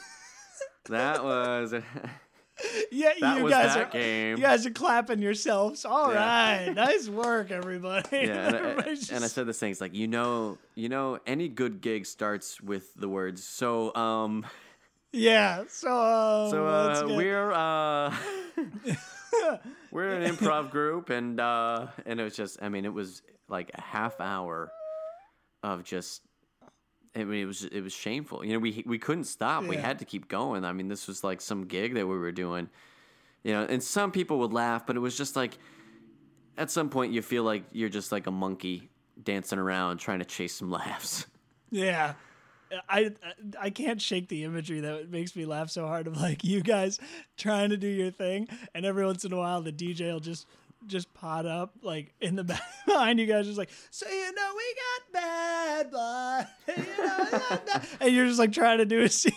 that was yeah, that you guys that are game." you guys are clapping yourselves. All Yeah. right, nice work, everybody. Yeah, and I, Everybody's and I said this thing. It's like you know, you know, any good gig starts with the words. So, um, yeah. So, uh, so uh, we're uh, we're an improv group, and uh, and it was just, I mean, it was like a half hour of just. I mean, it was it was shameful. You know, we we couldn't stop. We had to keep going. I mean, this was like some gig that we were doing. You know, and some people would laugh, but it was just like at some point you feel like you're just like a monkey dancing around trying to chase some laughs. Yeah. I I can't shake the imagery that makes me laugh so hard of like you guys trying to do your thing and every once in a while the DJ will just just pot up like in the back behind you guys just like so you know we got bad blood. You know, we got bad-" and you're just like trying to do a scene.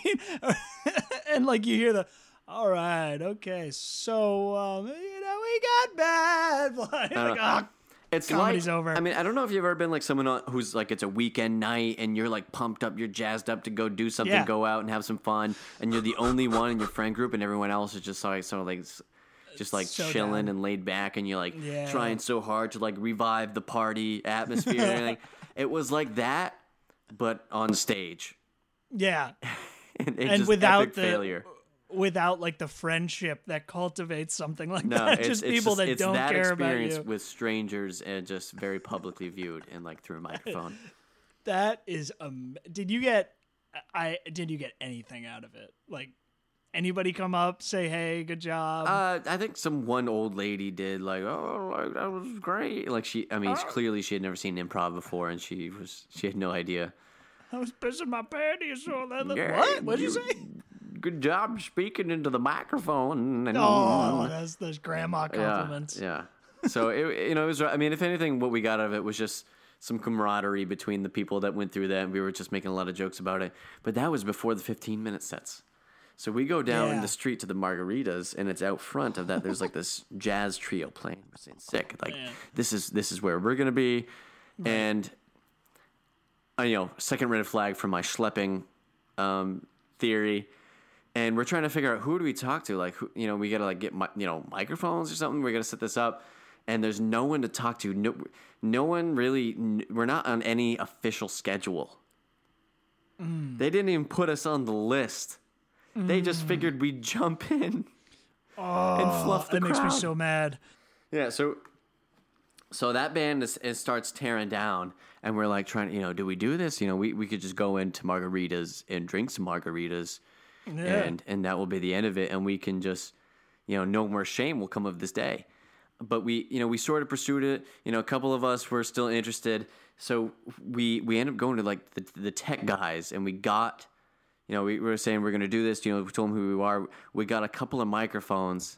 And like you hear the all right okay so um you know we got bad blood. Like, know. "Ah, It's Comedy's like, over. I mean, I don't know if you've ever been like someone who's like it's a weekend night and you're like pumped up, you're jazzed up to go do something, Yeah. go out and have some fun, and you're the only one in your friend group, and everyone else is just like sort of like just like So chilling down. and laid back, and you're like Yeah. trying so hard to like revive the party atmosphere and everything. It was like that, but on stage, yeah and, and without the failure. Without like the friendship that cultivates something like No, that. it's just it's people just, that it's don't that care about experience you. with strangers and just very publicly viewed and like through a microphone. That is um. Did you get? I did you get anything out of it? Like anybody come up say hey, good job? Uh, I think some one old lady did like, oh, like, that was great. Like she, I mean, clearly she had never seen improv before, and she was she had no idea. I was pissing my panties on that. Yeah, what? what did you, you- say? Good job speaking into the microphone. And, Oh, that's those grandma yeah, compliments. yeah. So it, you know, it was. I mean, if anything, what we got out of it was just some camaraderie between the people that went through that, and we were just making a lot of jokes about it. But that was before the fifteen minute sets. So we go down Yeah. the street to the margaritas, and it's out front of that. There's like this jazz trio playing. We're saying sick. Like Yeah. this is this is where we're gonna be, and uh, you know, second red flag for my schlepping um, theory. And we're trying to figure out who do we talk to? Like, who, you know, we got to like get mi- you know microphones or something. We got to set this up, and there's no one to talk to. No, no one really. We're not on any official schedule. Mm. They didn't even put us on the list. They just figured we'd jump in and fluff the that makes me so mad. Yeah, so so that band is, it starts tearing down, and we're like trying to, you know, do we do this? You know, we, we could just go into margaritas and drink some margaritas, Yeah. and and that will be the end of it, and we can just, you know, no more shame will come of this day. But we, you know, we sort of pursued it. You know, a couple of us were still interested, so we we ended up going to like the the tech guys, and we got. You know, we were saying we're going to do this. You know, we told them who we are. We got a couple of microphones,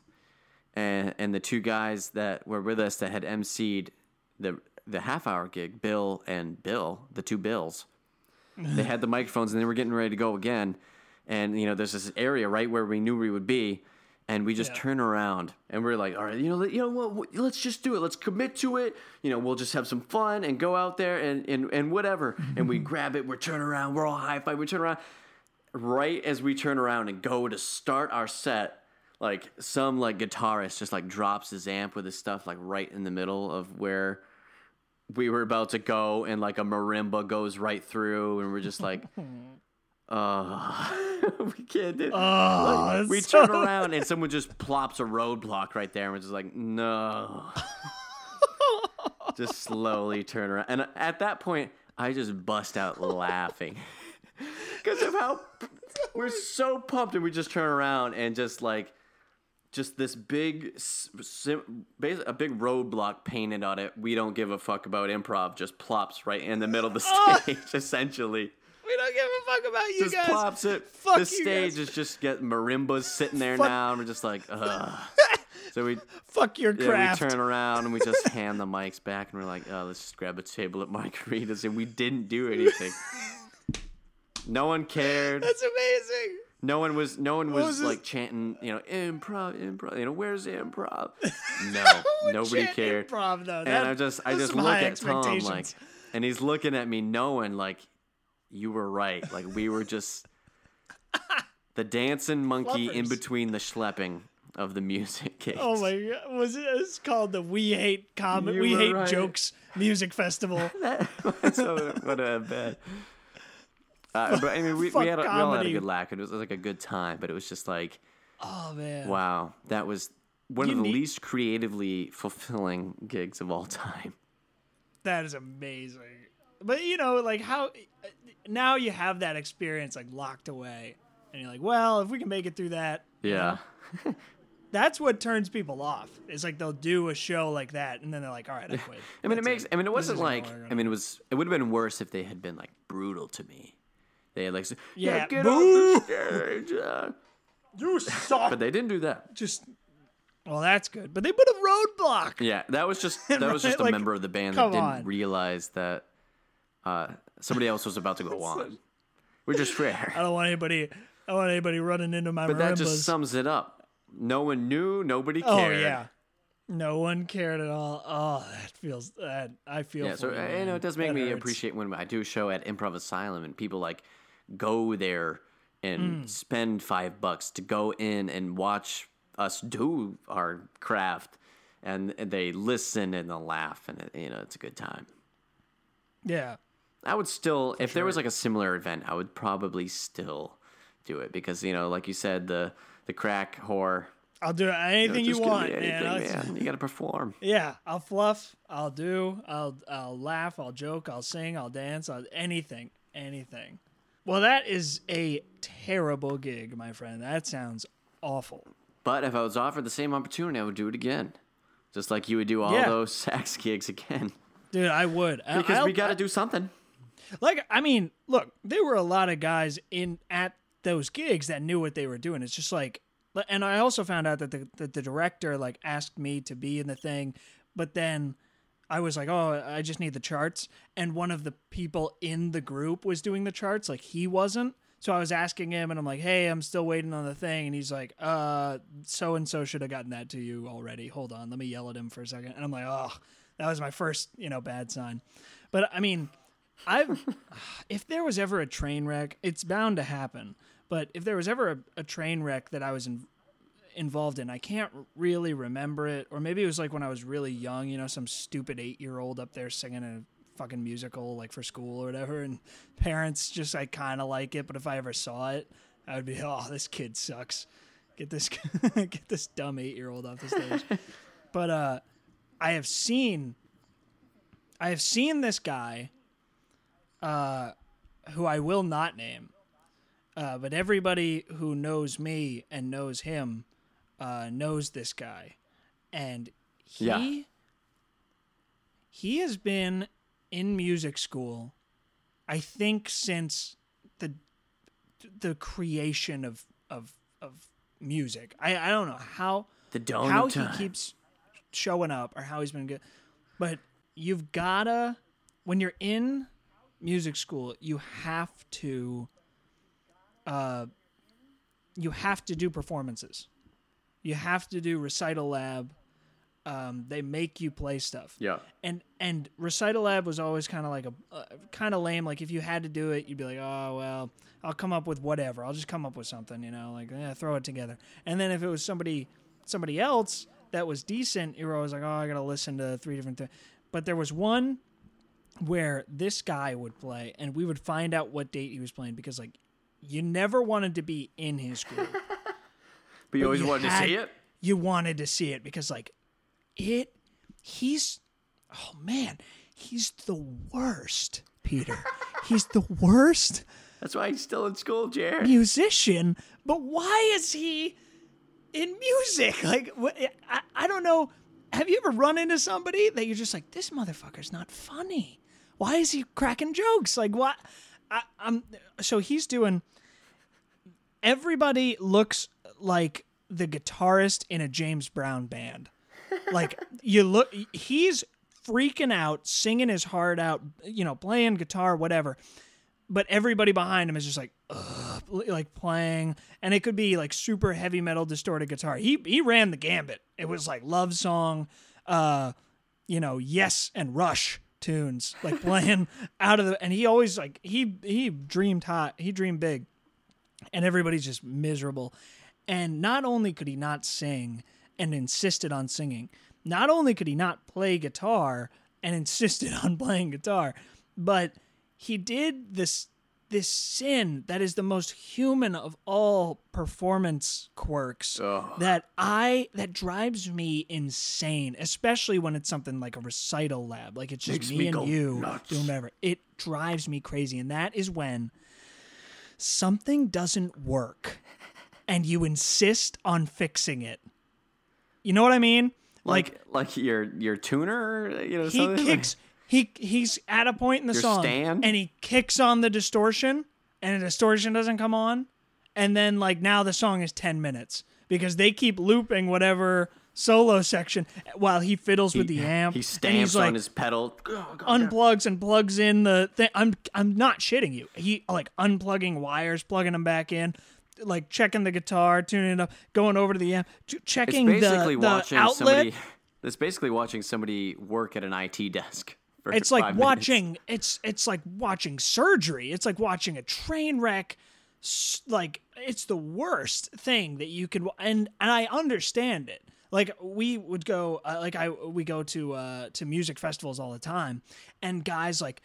and and the two guys that were with us that had emceed the the half hour gig, Bill and Bill, the two Bills, they had the microphones and they were getting ready to go again. And you know, there's this area right where we knew we would be, and we just Yeah. turn around and we're like, all right, you know, you know what? Let's just do it. Let's commit to it. You know, we'll just have some fun and go out there and and and whatever. and we grab it. We're turning around. We're all high five. We turn around. Right as we turn around and go to start our set, like some like guitarist just like drops his amp with his stuff like right in the middle of where we were about to go and like a marimba goes right through and we're just like uh we can't do Oh, that's we so- turn around and someone just plops a roadblock right there and we're just like no just slowly turn around and at that point I just bust out laughing because of how we're so pumped, and we just turn around and just like just this big, a big roadblock painted on it. We don't give a fuck about improv. Just plops right in the middle of the stage, essentially. We don't give a fuck about you Just guys. plops it. Fuck the stage guys. is just get marimbas sitting there Fuck- now, and we're just like, ugh. so we Fuck your yeah, craft. we turn around and we just hand the mics back, and we're like, oh, let's just grab a table at Margaritas, and we didn't do anything. no one cared. That's amazing. No one was. No one was, was like chanting, you know, improv, improv. You know, where's improv? No, nobody cared. Improv though. And That- I just, I just look at Tom like, and he's looking at me, knowing like, you were right. Like we were just the dancing monkey in between the schlepping of the music gigs. Oh my god! Was it? It's called the We Hate Comic. You We were Hate right. Jokes Music Festival. so it would have been bad. Uh, but I mean, we, Fuck we, had a, we all had a comedy. good laugh. and It was like a good time, but it was just like, Oh man! wow, that was one of the least creatively fulfilling gigs of all time. That is amazing. But you know, like how now you have that experience like locked away, and you're like, well, if we can make it through that, you Yeah. know, that's what turns people off. It's like they'll do a show like that, and then they're like, all right, I quit. I mean, it That's makes. I mean, it wasn't like. what we're gonna I mean, it was. It would have been worse if they had been like brutal to me. They had like, yeah, Yeah, get boo! off the stage. uh." You suck. But they didn't do that. Just well, that's good. But they put a roadblock. Yeah, that was just that was just a Like, member of the band that didn't on. realize that uh, somebody else was about to go on. Which is fair. I don't want anybody. I don't want anybody running into my But that just sums it up. No one knew. Nobody cared. oh cared. yeah. No one cared at all. Oh, that feels that I feel. Yeah. So you, uh, know, it does make That me hurts. appreciate when I do a show at Improv Asylum and people like go there and Mm. spend five bucks to go in and watch us do our craft, and they listen and they'll laugh, and it, you know, it's a good time. Yeah. I would still, if there was like a similar event, I would probably still do it because you know, like you said, the the crack whore. I'll do anything you just could want, be man. anything, man. You got to perform. Yeah, I'll fluff. I'll do. I'll I'll laugh. I'll joke. I'll sing. I'll dance. I'll, anything. Anything. Well, that is a terrible gig, my friend. That sounds awful. But if I was offered the same opportunity, I would do it again, just like you would do all Yeah. those sax gigs again. Dude, I would. Because I'll- we got to do something. Like I mean, look, there were a lot of guys in at those gigs that knew what they were doing. It's just like and I also found out that the that the director like asked me to be in the thing, but then I was like, "Oh, I just need the charts." And one of the people in the group was doing the charts, like he wasn't. So I was asking him and I'm like, "Hey, I'm still waiting on the thing." And he's like, "Uh, so and so should have gotten that to you already. Hold on, let me yell at him for a second. And I'm like, "Oh, that was my first, you know, bad sign." But I mean, I've if there was ever a train wreck, it's bound to happen. But if there was ever a, a train wreck that I was in, involved in, I can't really remember it. Or maybe it was like when I was really young, you know, some stupid eight year old up there singing a fucking musical like for school or whatever, and parents just like kind of like it. But if I ever saw it, I would be, oh, this kid sucks. Get this get this dumb eight year old off the stage. but uh, I have seen I have seen this guy uh, who I will not name, uh, but everybody who knows me and knows him uh, knows this guy, and he Yeah. he has been in music school, I think since the the creation of of of music. I I don't know how The dawn how time. he keeps showing up or how he's been good. But you've gotta when you're in music school, you have to uh you have to do performances. You have to do recital lab. Um, they make you play stuff yeah. and and recital lab was always kind of like a uh, kind of lame like if you had to do it you'd be like oh well i'll come up with whatever i'll just come up with something you know like yeah, throw it together and then if it was somebody somebody else that was decent you were always like oh i gotta listen to three different things but there was one where this guy would play and we would find out what date he was playing because like you never wanted to be in his group But you always you wanted had- to see it. you wanted to see it because like it he's oh man he's the worst Peter. He's the worst That's why he's still in school, Jared. musician, but why is he in music? Like, wh- I, I don't know. Have you ever run into somebody that you're just like, this motherfucker's not funny? Why is he cracking jokes? Like, what? I, I'm so he's doing. Everybody looks like the guitarist in a James Brown band. Like you look, he's freaking out, singing his heart out, you know, playing guitar, whatever but everybody behind him is just like ugh, like playing and it could be like super heavy metal distorted guitar he he ran the gambit it was like love song uh you know yes and rush tunes like playing out of the and he always like he he dreamed hot he dreamed big and everybody's just miserable. And not only could he not sing and insisted on singing not only could he not play guitar and insisted on playing guitar but he did this this sin that is the most human of all performance quirks that I that drives me insane, especially when it's something like a recital lab, like it's just Makes me, me and you nuts. doing whatever. It drives me crazy, and that is when something doesn't work, and you insist on fixing it. You know what I mean? like like your your tuner, you know, he kicks he he's at a point in the Your song stand? and he kicks on the distortion and the distortion doesn't come on and then like now the song is 10 minutes because they keep looping whatever solo section while he fiddles with the amp He stamps he's like on his pedal. unplugs and plugs in the thing I'm I'm not shitting you he like unplugging wires plugging them back in like checking the guitar tuning it up going over to the amp ch- It's checking basically the, the watching outlet somebody. It's basically watching somebody work at an IT desk. For it's like five minutes. watching it's it's like watching surgery. It's like watching a train wreck. Like it's the worst thing that you could and and i understand it. Like we would go uh, like i we go to uh to music festivals all the time and guys like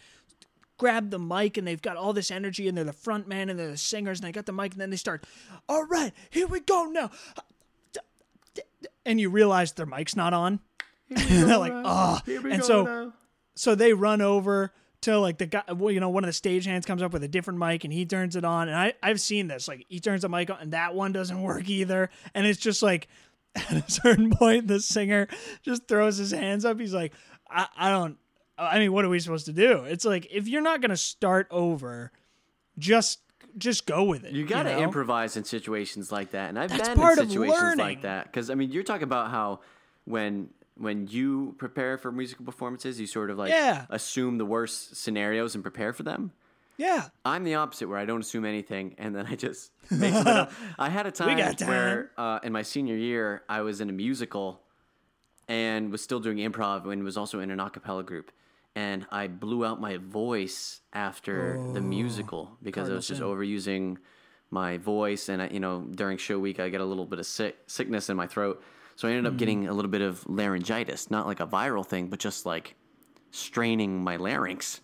grab the mic and they've got all this energy and they're the front man and they're the singers and they got the mic and then they start all right here we go now. And you realize their mic's not on. And they're like oh and so so they run over to like the guy well, you know one of the stagehands comes up with a different mic and he turns it on. And I, i've seen this like he turns the mic on and that one doesn't work either. And it's just like at a certain point the singer just throws his hands up. He's like i, I don't i mean what are we supposed to do? It's like if you're not gonna start over just just go with it You got to know? improvise in situations like that, and I've That's been in situations like that. Because I mean, you're talking about how when when you prepare for musical performances, you sort of like Yeah. assume the worst scenarios and prepare for them. yeah I'm the opposite, where I don't assume anything, and then I just make something up. I had a time time. where, uh, in my senior year, I was in a musical, and was still doing improv, and was also in an a cappella group, and I blew out my voice after the Oh, musical because I was just overusing my voice, and I, you know, during show week, I get a little bit of sick, sickness in my throat, so I ended Mm-hmm. up getting a little bit of laryngitis, not like a viral thing, but just like straining my larynx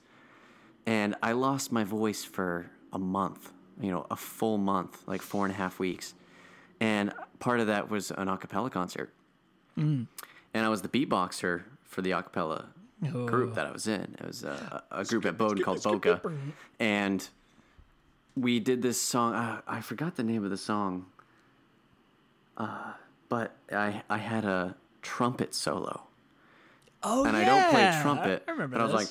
and I lost my voice for a month, you know, a full month, like four and a half weeks. And part of that was an a cappella concert. Mm. And I was the beatboxer for the a cappella Oh. group that I was in. It was a, a group at Bowdoin called BOKA. And we did this song. Uh, I forgot the name of the song. Uh, but I, I had a trumpet solo. oh And yeah I don't play trumpet. I remember but I was like,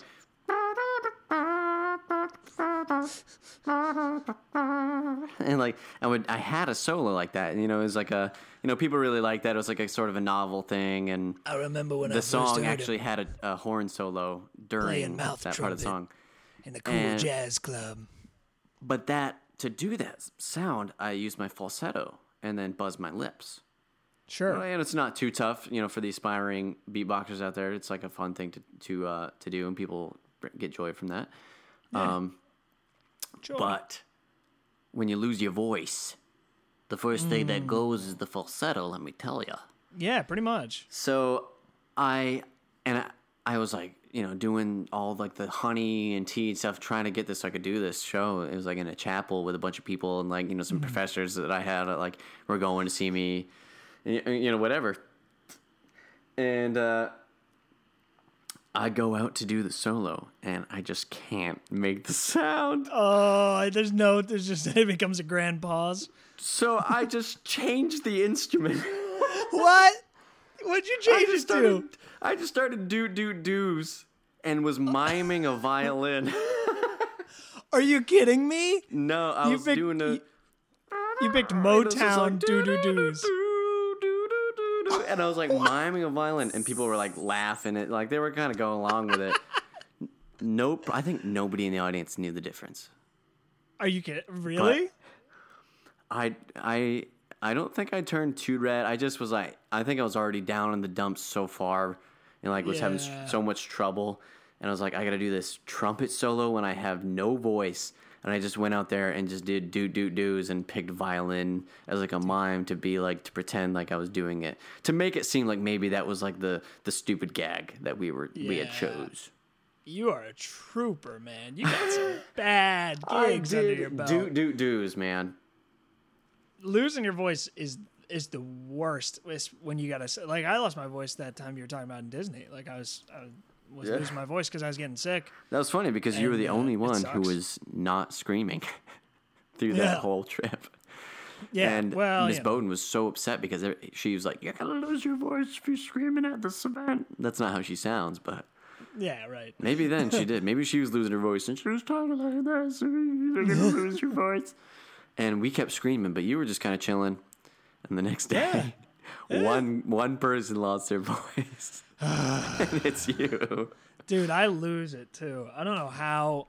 and like I would I had a solo like that. You know, it was like a you know people really liked that. It was like a sort of a novel thing, and I remember when the song actually had a, a horn solo during that mouth part of the song. in the cool and- jazz club. But that to do that sound, I used my falsetto and then buzz my lips. Sure. And it's not too tough, you know, for the aspiring beatboxers out there. It's like a fun thing to to uh, to do, and people get joy from that. Um, Joy. But when you lose your voice, the first thing Mm. that goes is the falsetto. Let me tell you. yeah, pretty much. So I and I, I was like, you know, doing all like the honey and tea and stuff, trying to get this so I could do this show. It was like in a chapel with a bunch of people and like you know some professors that I had uh, like were going to see me, you know, whatever. And uh, I go out to do the solo and I just can't make the sound. Oh, there's no, there's just it becomes a grand pause. So I just changed the instrument. What? What'd you change it started, to? I just started do do do's and was miming a violin. Are you kidding me? no, I You was picked- doing a. you- You picked and it was just Motown like, doo doo doos. And I was like miming a violin, and people were like laughing it. like they were kind of going along with it. Nope, I think nobody in the audience knew the difference. Are you kidding? Really? I I I don't think I turned too red. I just was like I think I was already down in the dumps so far and like was having Yeah. s- so much trouble and I was like I got to do this trumpet solo when I have no voice and I just went out there and just did do do do's and picked violin as like a mime to be like to pretend like I was doing it to make it seem like maybe that was like the the stupid gag that we were we had chose. you are a trooper, man. You got some bad gigs under your belt. do do do's, man. Losing your voice is is the worst. It's when you gotta like I lost my voice that time you were talking about in Disney. Like I was I was Yeah. losing my voice because I was getting sick. That was funny because you were the uh, only one who was not screaming through Yeah. that whole trip. Yeah. and well, Miss know. Bowden was so upset because she was like, "You're gonna lose your voice if you're screaming at this event." That's not how she sounds, but yeah, right. maybe then she did. Maybe she was losing her voice and she was talking like this. You're gonna lose your voice. And we kept screaming, but you were just kind of chilling. And the next day, one one person lost their voice, and it's you. Dude, I lose it too. I don't know how.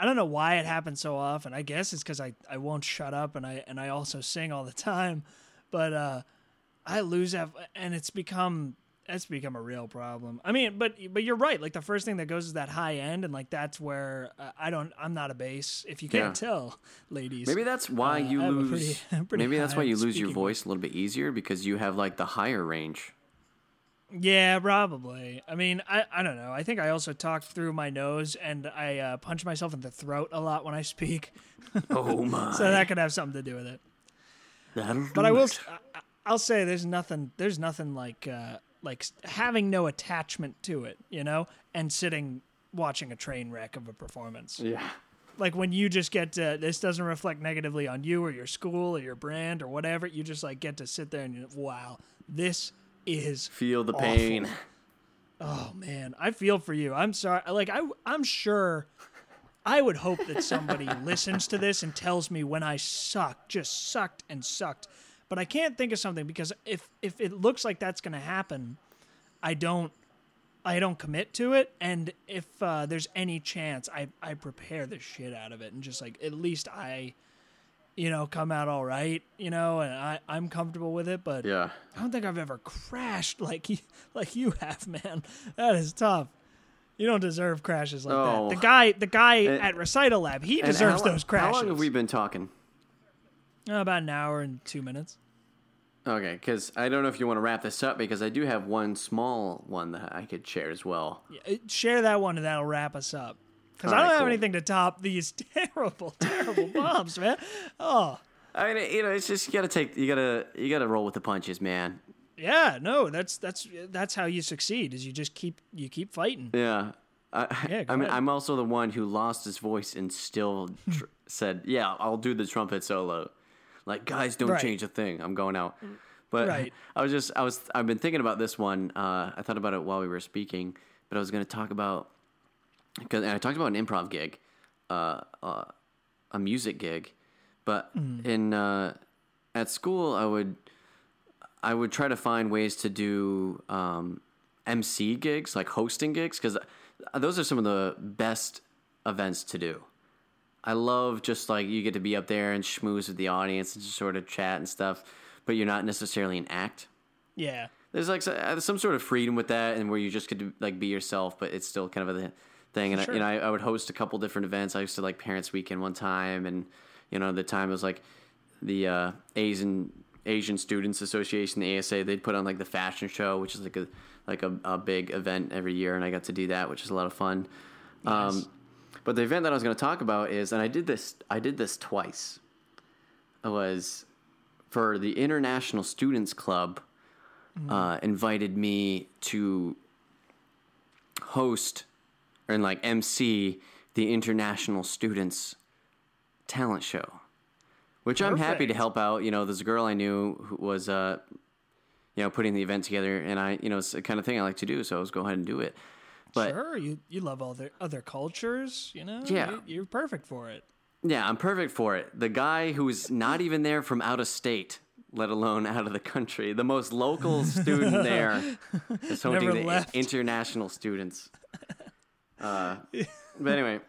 I don't know why it happens so often. I guess it's because I, I won't shut up and I and I also sing all the time, but uh, I lose that and it's become it's become a real problem. I mean, but but you're right. Like the first thing that goes is that high end, and like that's where uh, I don't. I'm not a bass. If you can't Yeah. tell, ladies. Maybe that's why Uh, you I lose. pretty- pretty maybe that's why you lose your voice a little bit easier because you have like the higher range. Yeah, probably. I mean, I, I don't know. I think I also talk through my nose and I uh, punch myself in the throat a lot when I speak. Oh my! So that could have something to do with it. That'll But I will. I- I'll say there's nothing. There's nothing like uh, like having no attachment to it, you know, and sitting watching a train wreck of a performance. Yeah. Like when you just get to this doesn't reflect negatively on you or your school or your brand or whatever. You just like get to sit there and you wow, this is Feel the Awful. pain. Oh man, I feel for you. I'm sorry. Like I, I'm sure. I would hope that somebody listens to this and tells me when I sucked, just sucked and sucked. But I can't think of something because if if it looks like that's going to happen, I don't. I don't commit to it, and if uh, there's any chance, I I prepare the shit out of it, and just like at least I, you know, come out all right, you know, and I I'm comfortable with it. But Yeah. I don't think I've ever crashed like you, like you have, man. That is tough. You don't deserve crashes like Oh. that. The guy, the guy And- at Recital Lab, he deserves how those crashes. How long have we been talking? Uh, about an hour and two minutes. Okay, because I don't know if you want to wrap this up because I do have one small one that I could share as well. Yeah, uh, share that one, and that'll wrap us up. Because I don't right, have cool. anything to top these terrible, terrible bombs, man. Oh, I mean, you know, it's just you gotta take, you gotta, you gotta roll with the punches, man. yeah, no, that's that's that's how you succeed. Is you just keep you keep fighting. Yeah. I, Yeah, I mean, ahead. I'm also the one who lost his voice and still tr- said, "Yeah, I'll do the trumpet solo." Like, guys, don't Right. change a thing. I'm going out. But Right. I was just, I was, I've been thinking about this one. Uh, I thought about it while we were speaking, but I was going to talk about because I talked about an improv gig, uh, uh, a music gig, but in uh, at school I would I would try to find ways to do um, MC gigs, like hosting gigs, because those are some of the best events to do. I love just like you get to be up there and schmooze with the audience and just sort of chat and stuff, but you're not necessarily an act. Yeah, There's like so- some sort of freedom with that, and where you just could like be yourself, but it's still kind of a thing. And Sure. I, you know, I, I would host a couple different events. I used to like Parents Weekend one time, and you know, the time it was like the uh, Asian Asian Students Association, the ASA. They'd put on like the fashion show, which is like a like a, a big event every year, and I got to do that, which is a lot of fun. Um, but the event that I was going to talk about is, and I did this, I did this twice. It was for the International Students Club uh, invited me to host and like MC the International Students Talent Show, which I'm happy to help out. You know, there's a girl I knew who was, uh, you know, putting the event together, and I, you know, it's the kind of thing I like to do, so I was go ahead and do it. But sure, you you love all the other cultures, you know. Yeah. You- you're perfect for it. yeah, I'm perfect for it. The guy who's not even there from out of state, let alone out of the country, the most local student there is hosting the left. international students. Uh, but anyway,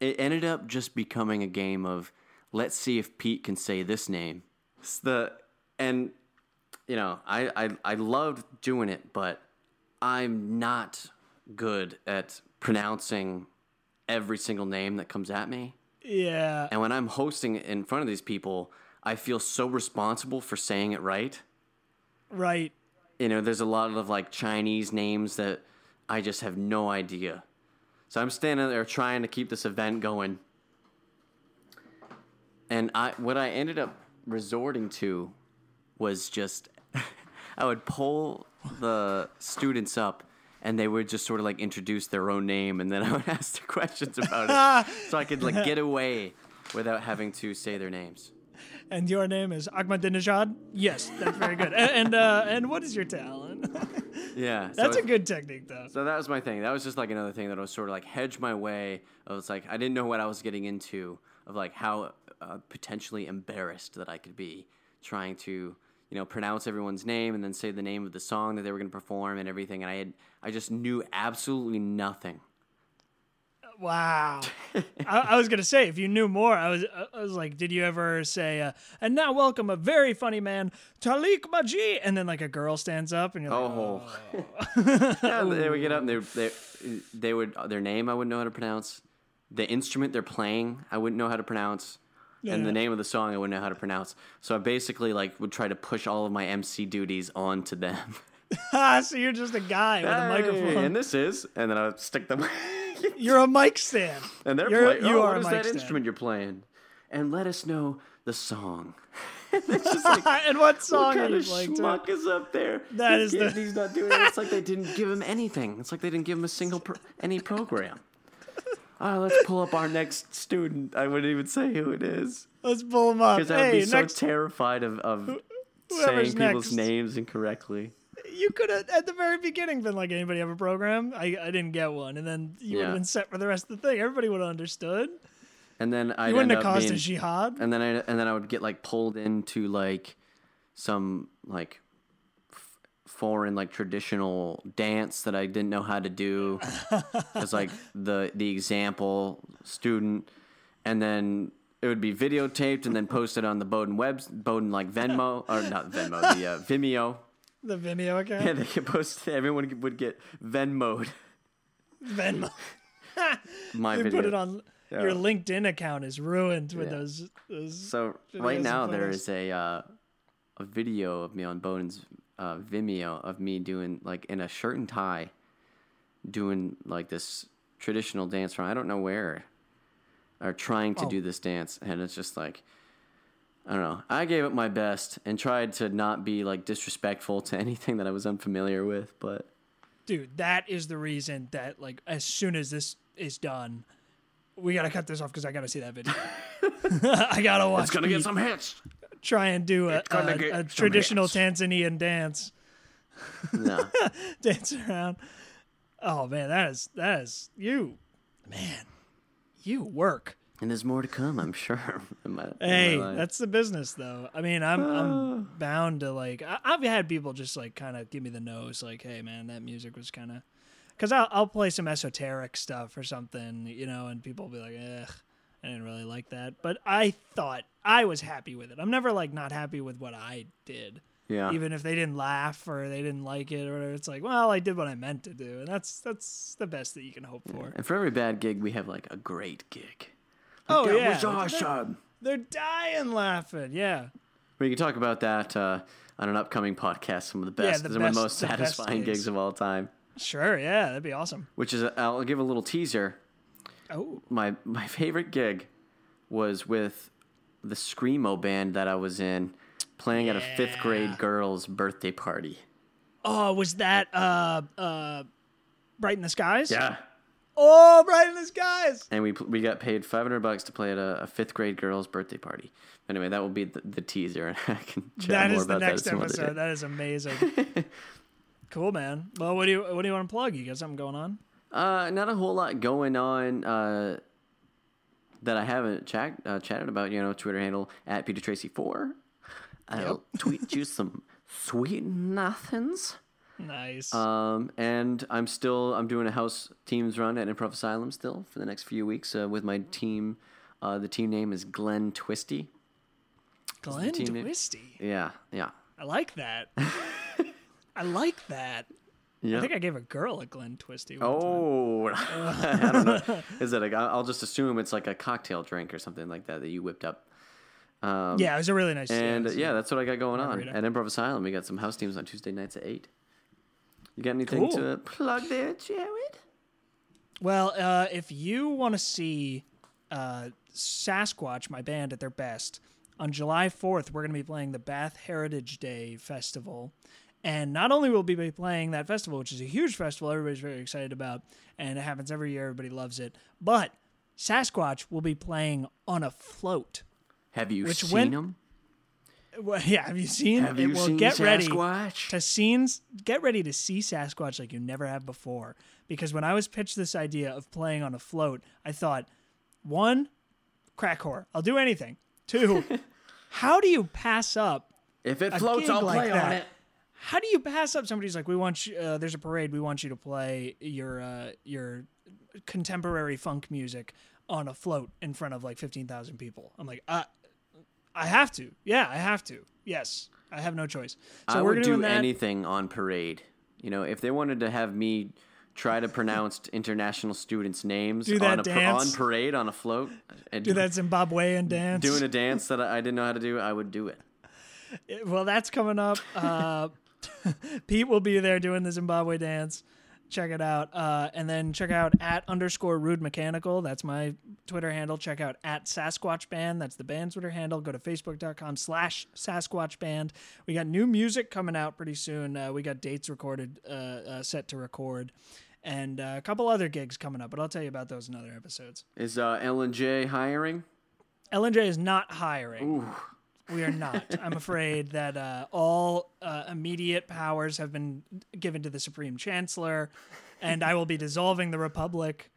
it ended up just becoming a game of let's see if Pete can say this name. It's the and you know I, I I loved doing it, but I'm not good at pronouncing every single name that comes at me. Yeah. And when I'm hosting in front of these people, I feel so responsible for saying it right. Right. You know, there's a lot of like Chinese names that I just have no idea. So I'm standing there trying to keep this event going. And I what I ended up resorting to was just I would pull the students up and they would just sort of like introduce their own name and then I would ask the questions about it so I could like get away without having to say their names. And your name is Ahmadinejad? Yes, that's very good. and and, uh, and what is your talent? Yeah. so that's a good technique, though. So that was my thing. That was just like another thing that I was sort of like hedge my way. I was like, I didn't know what I was getting into of like how uh, potentially embarrassed that I could be trying to, you know, pronounce everyone's name and then say the name of the song that they were going to perform and everything. And I had, I just knew absolutely nothing. Wow. I, I was gonna say if you knew more, I was I was like, did you ever say, uh, and now welcome a very funny man, Talik Maji, and then like a girl stands up and you're like, Oh, yeah, they would get up and they, they, they would, their name I wouldn't know how to pronounce. The instrument they're playing, I wouldn't know how to pronounce. And Yeah. the name of the song I wouldn't know how to pronounce. So I basically like would try to push all of my MC duties onto them. ah, so you're just a guy with a microphone. And this is, and then I would stick them. You're a mic stand. and they're You're- playing. you oh, are what a is mic that stand. instrument you're playing? And let us know the song. it's just like, and what song what kind of to? schmuck is up there? That This is the- He's not doing it. It's like they didn't give him anything. It's like they didn't give him a single pro- any program. Right, let's pull up our next student. I wouldn't even say who it is Let's pull him up. because I would Hey, be so next, terrified of, of saying people's next. names incorrectly. you could have at the very beginning been like, anybody have a program? I, I didn't get one, and then you would have been set for the rest of the thing. Everybody would have understood. And then I wouldn't have caused being, a jihad. and then I and then I would get like pulled into like some like foreign like traditional dance that I didn't know how to do as like the the example student, and then it would be videotaped and then posted on the Bowdoin webs Bowdoin like Venmo or not Venmo the uh, Vimeo. The Vimeo account. Yeah, they could post. Everyone would get Venmoed Venmo. my They video. put it on. Your LinkedIn account is ruined with Yeah. those. those So right now there is a uh, a video of me on Bowdoin's uh, Vimeo of me doing like in a shirt and tie, doing like this traditional dance from I don't know where, or trying to Oh. do this dance, and it's just like. I don't know. I gave it my best and tried to not be like disrespectful to anything that I was unfamiliar with, but dude, that is the reason that like as soon as this is done, we gotta cut this off because I gotta see that video. I gotta watch. it's gonna get some hits. Try and do a, a, a traditional. Tanzanian dance, No. dance around. Oh man, that is that is you, man. You work. And there's more to come, I'm sure. my- Hey, that's the business, though. I mean, I'm I'm bound to like. I, I've had people just like kind of give me the nose, like, "Hey, man, that music was kind of," because I'll I'll play some esoteric stuff or something, you know, and people will be like, "Ugh, I didn't really like that," but I thought I was happy with it. I'm never like not happy with what I did, yeah. even if they didn't laugh or they didn't like it or whatever. It's like, well, I did what I meant to do, and that's that's the best that you can hope for. And for every bad gig, we have like a great gig. Oh that yeah, was awesome. they're dying laughing. Yeah. We can talk about that uh, on an upcoming podcast. Some of the best, the some of best- the most the satisfying gigs. gigs of all time. Sure, yeah, that'd be awesome. Which is, a, I'll give a little teaser. Oh, My my favorite gig was with the screamo band that I was in, playing at a fifth grade girl's birthday party. oh, was that uh uh Bright in the Skies? Yeah. Oh, Bright in the Skies. And we we got paid 500 bucks to play at a, a fifth grade girl's birthday party. Anyway, that will be the, the teaser, and I can chat That more is about that next episode. That is amazing. cool, man. Well, what do you what do you want to plug? You got something going on? Uh, not a whole lot going on uh, that I haven't chat, uh, chatted about. You know, Twitter handle at Peter Tracy four. I'll tweet you some sweet nothings. Nice. Um, and I'm still I'm doing a house teams run at Improv Asylum still for the next few weeks uh, with my team. Uh, the team name is Glenn Twisty. Glenn team name? Twisty. Yeah, yeah, I like that. I like that. Yeah. I think I gave a girl a Glen Twisty. Oh, I don't know. Is it? A, I'll just assume it's like a cocktail drink or something like that that you whipped up. time. yeah, it was a really nice. And yeah, uh, yeah, that's what I got going on at Improv Asylum. We got some house teams on Tuesday nights at eight. You got anything Cool. to plug there, Jared? Well, uh, if you want to see uh, Sasquatch, my band, at their best, on July 4th, we're going to be playing the Bath Heritage Day Festival. And not only will we be playing that festival, which is a huge festival everybody's very excited about, and it happens every year, everybody loves it, but Sasquatch will be playing on a float. Have you Which seen when- them? Well, yeah, have you seen? Have it? you well, seen get ready Sasquatch? to scenes. Get ready to see Sasquatch like you never have before. Because when I was pitched this idea of playing on a float, I thought, one, crack whore. I'll do anything. Two, how do you pass up? If it floats, I'll like play on it. How do you pass up somebody's like, we want you? Uh, there's a parade. We want you to play your uh, your contemporary funk music on a float in front of like fifteen thousand people. I'm like, uh, I have to. Yeah, I have to. Yes, I have no choice. So I we're would do that. anything on parade. You know, if they wanted to have me try to pronounce international students' names on a dance. on parade on a float, and do that Zimbabwean dance. doing a dance that I I didn't know how to do, I would do it. well, that's coming up. Uh, Pete will be there doing the Zimbabwe dance. Check it out. Uh, and then check out at underscore rude mechanical. That's my Twitter handle. Check out at Sasquatch Band. That's the band's Twitter handle. Go to facebook.com slash Sasquatch Band. We got new music coming out pretty soon. Uh, we got dates recorded, uh, uh, set to record, and uh, a couple other gigs coming up, but I'll tell you about those in other episodes. Is uh, L and J hiring? L and J is not hiring. Ooh. We are not. I'm afraid that uh, all uh, immediate powers have been given to the Supreme Chancellor, and I will be dissolving the Republic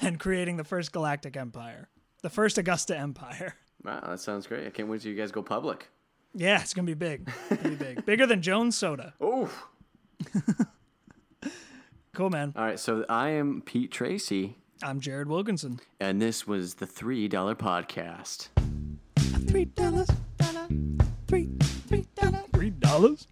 and creating the first galactic empire, the first Augusta Empire. Wow, that sounds great. I can't wait till you guys go public. Yeah, it's gonna be big. Gonna be big, bigger than Jones Soda. Ooh. Cool, man. All right, so I am Pete Tracy, I'm Jared Wilkinson. and this was the $3 podcast. Three dollars, dollar, three, three dollars, three dollars.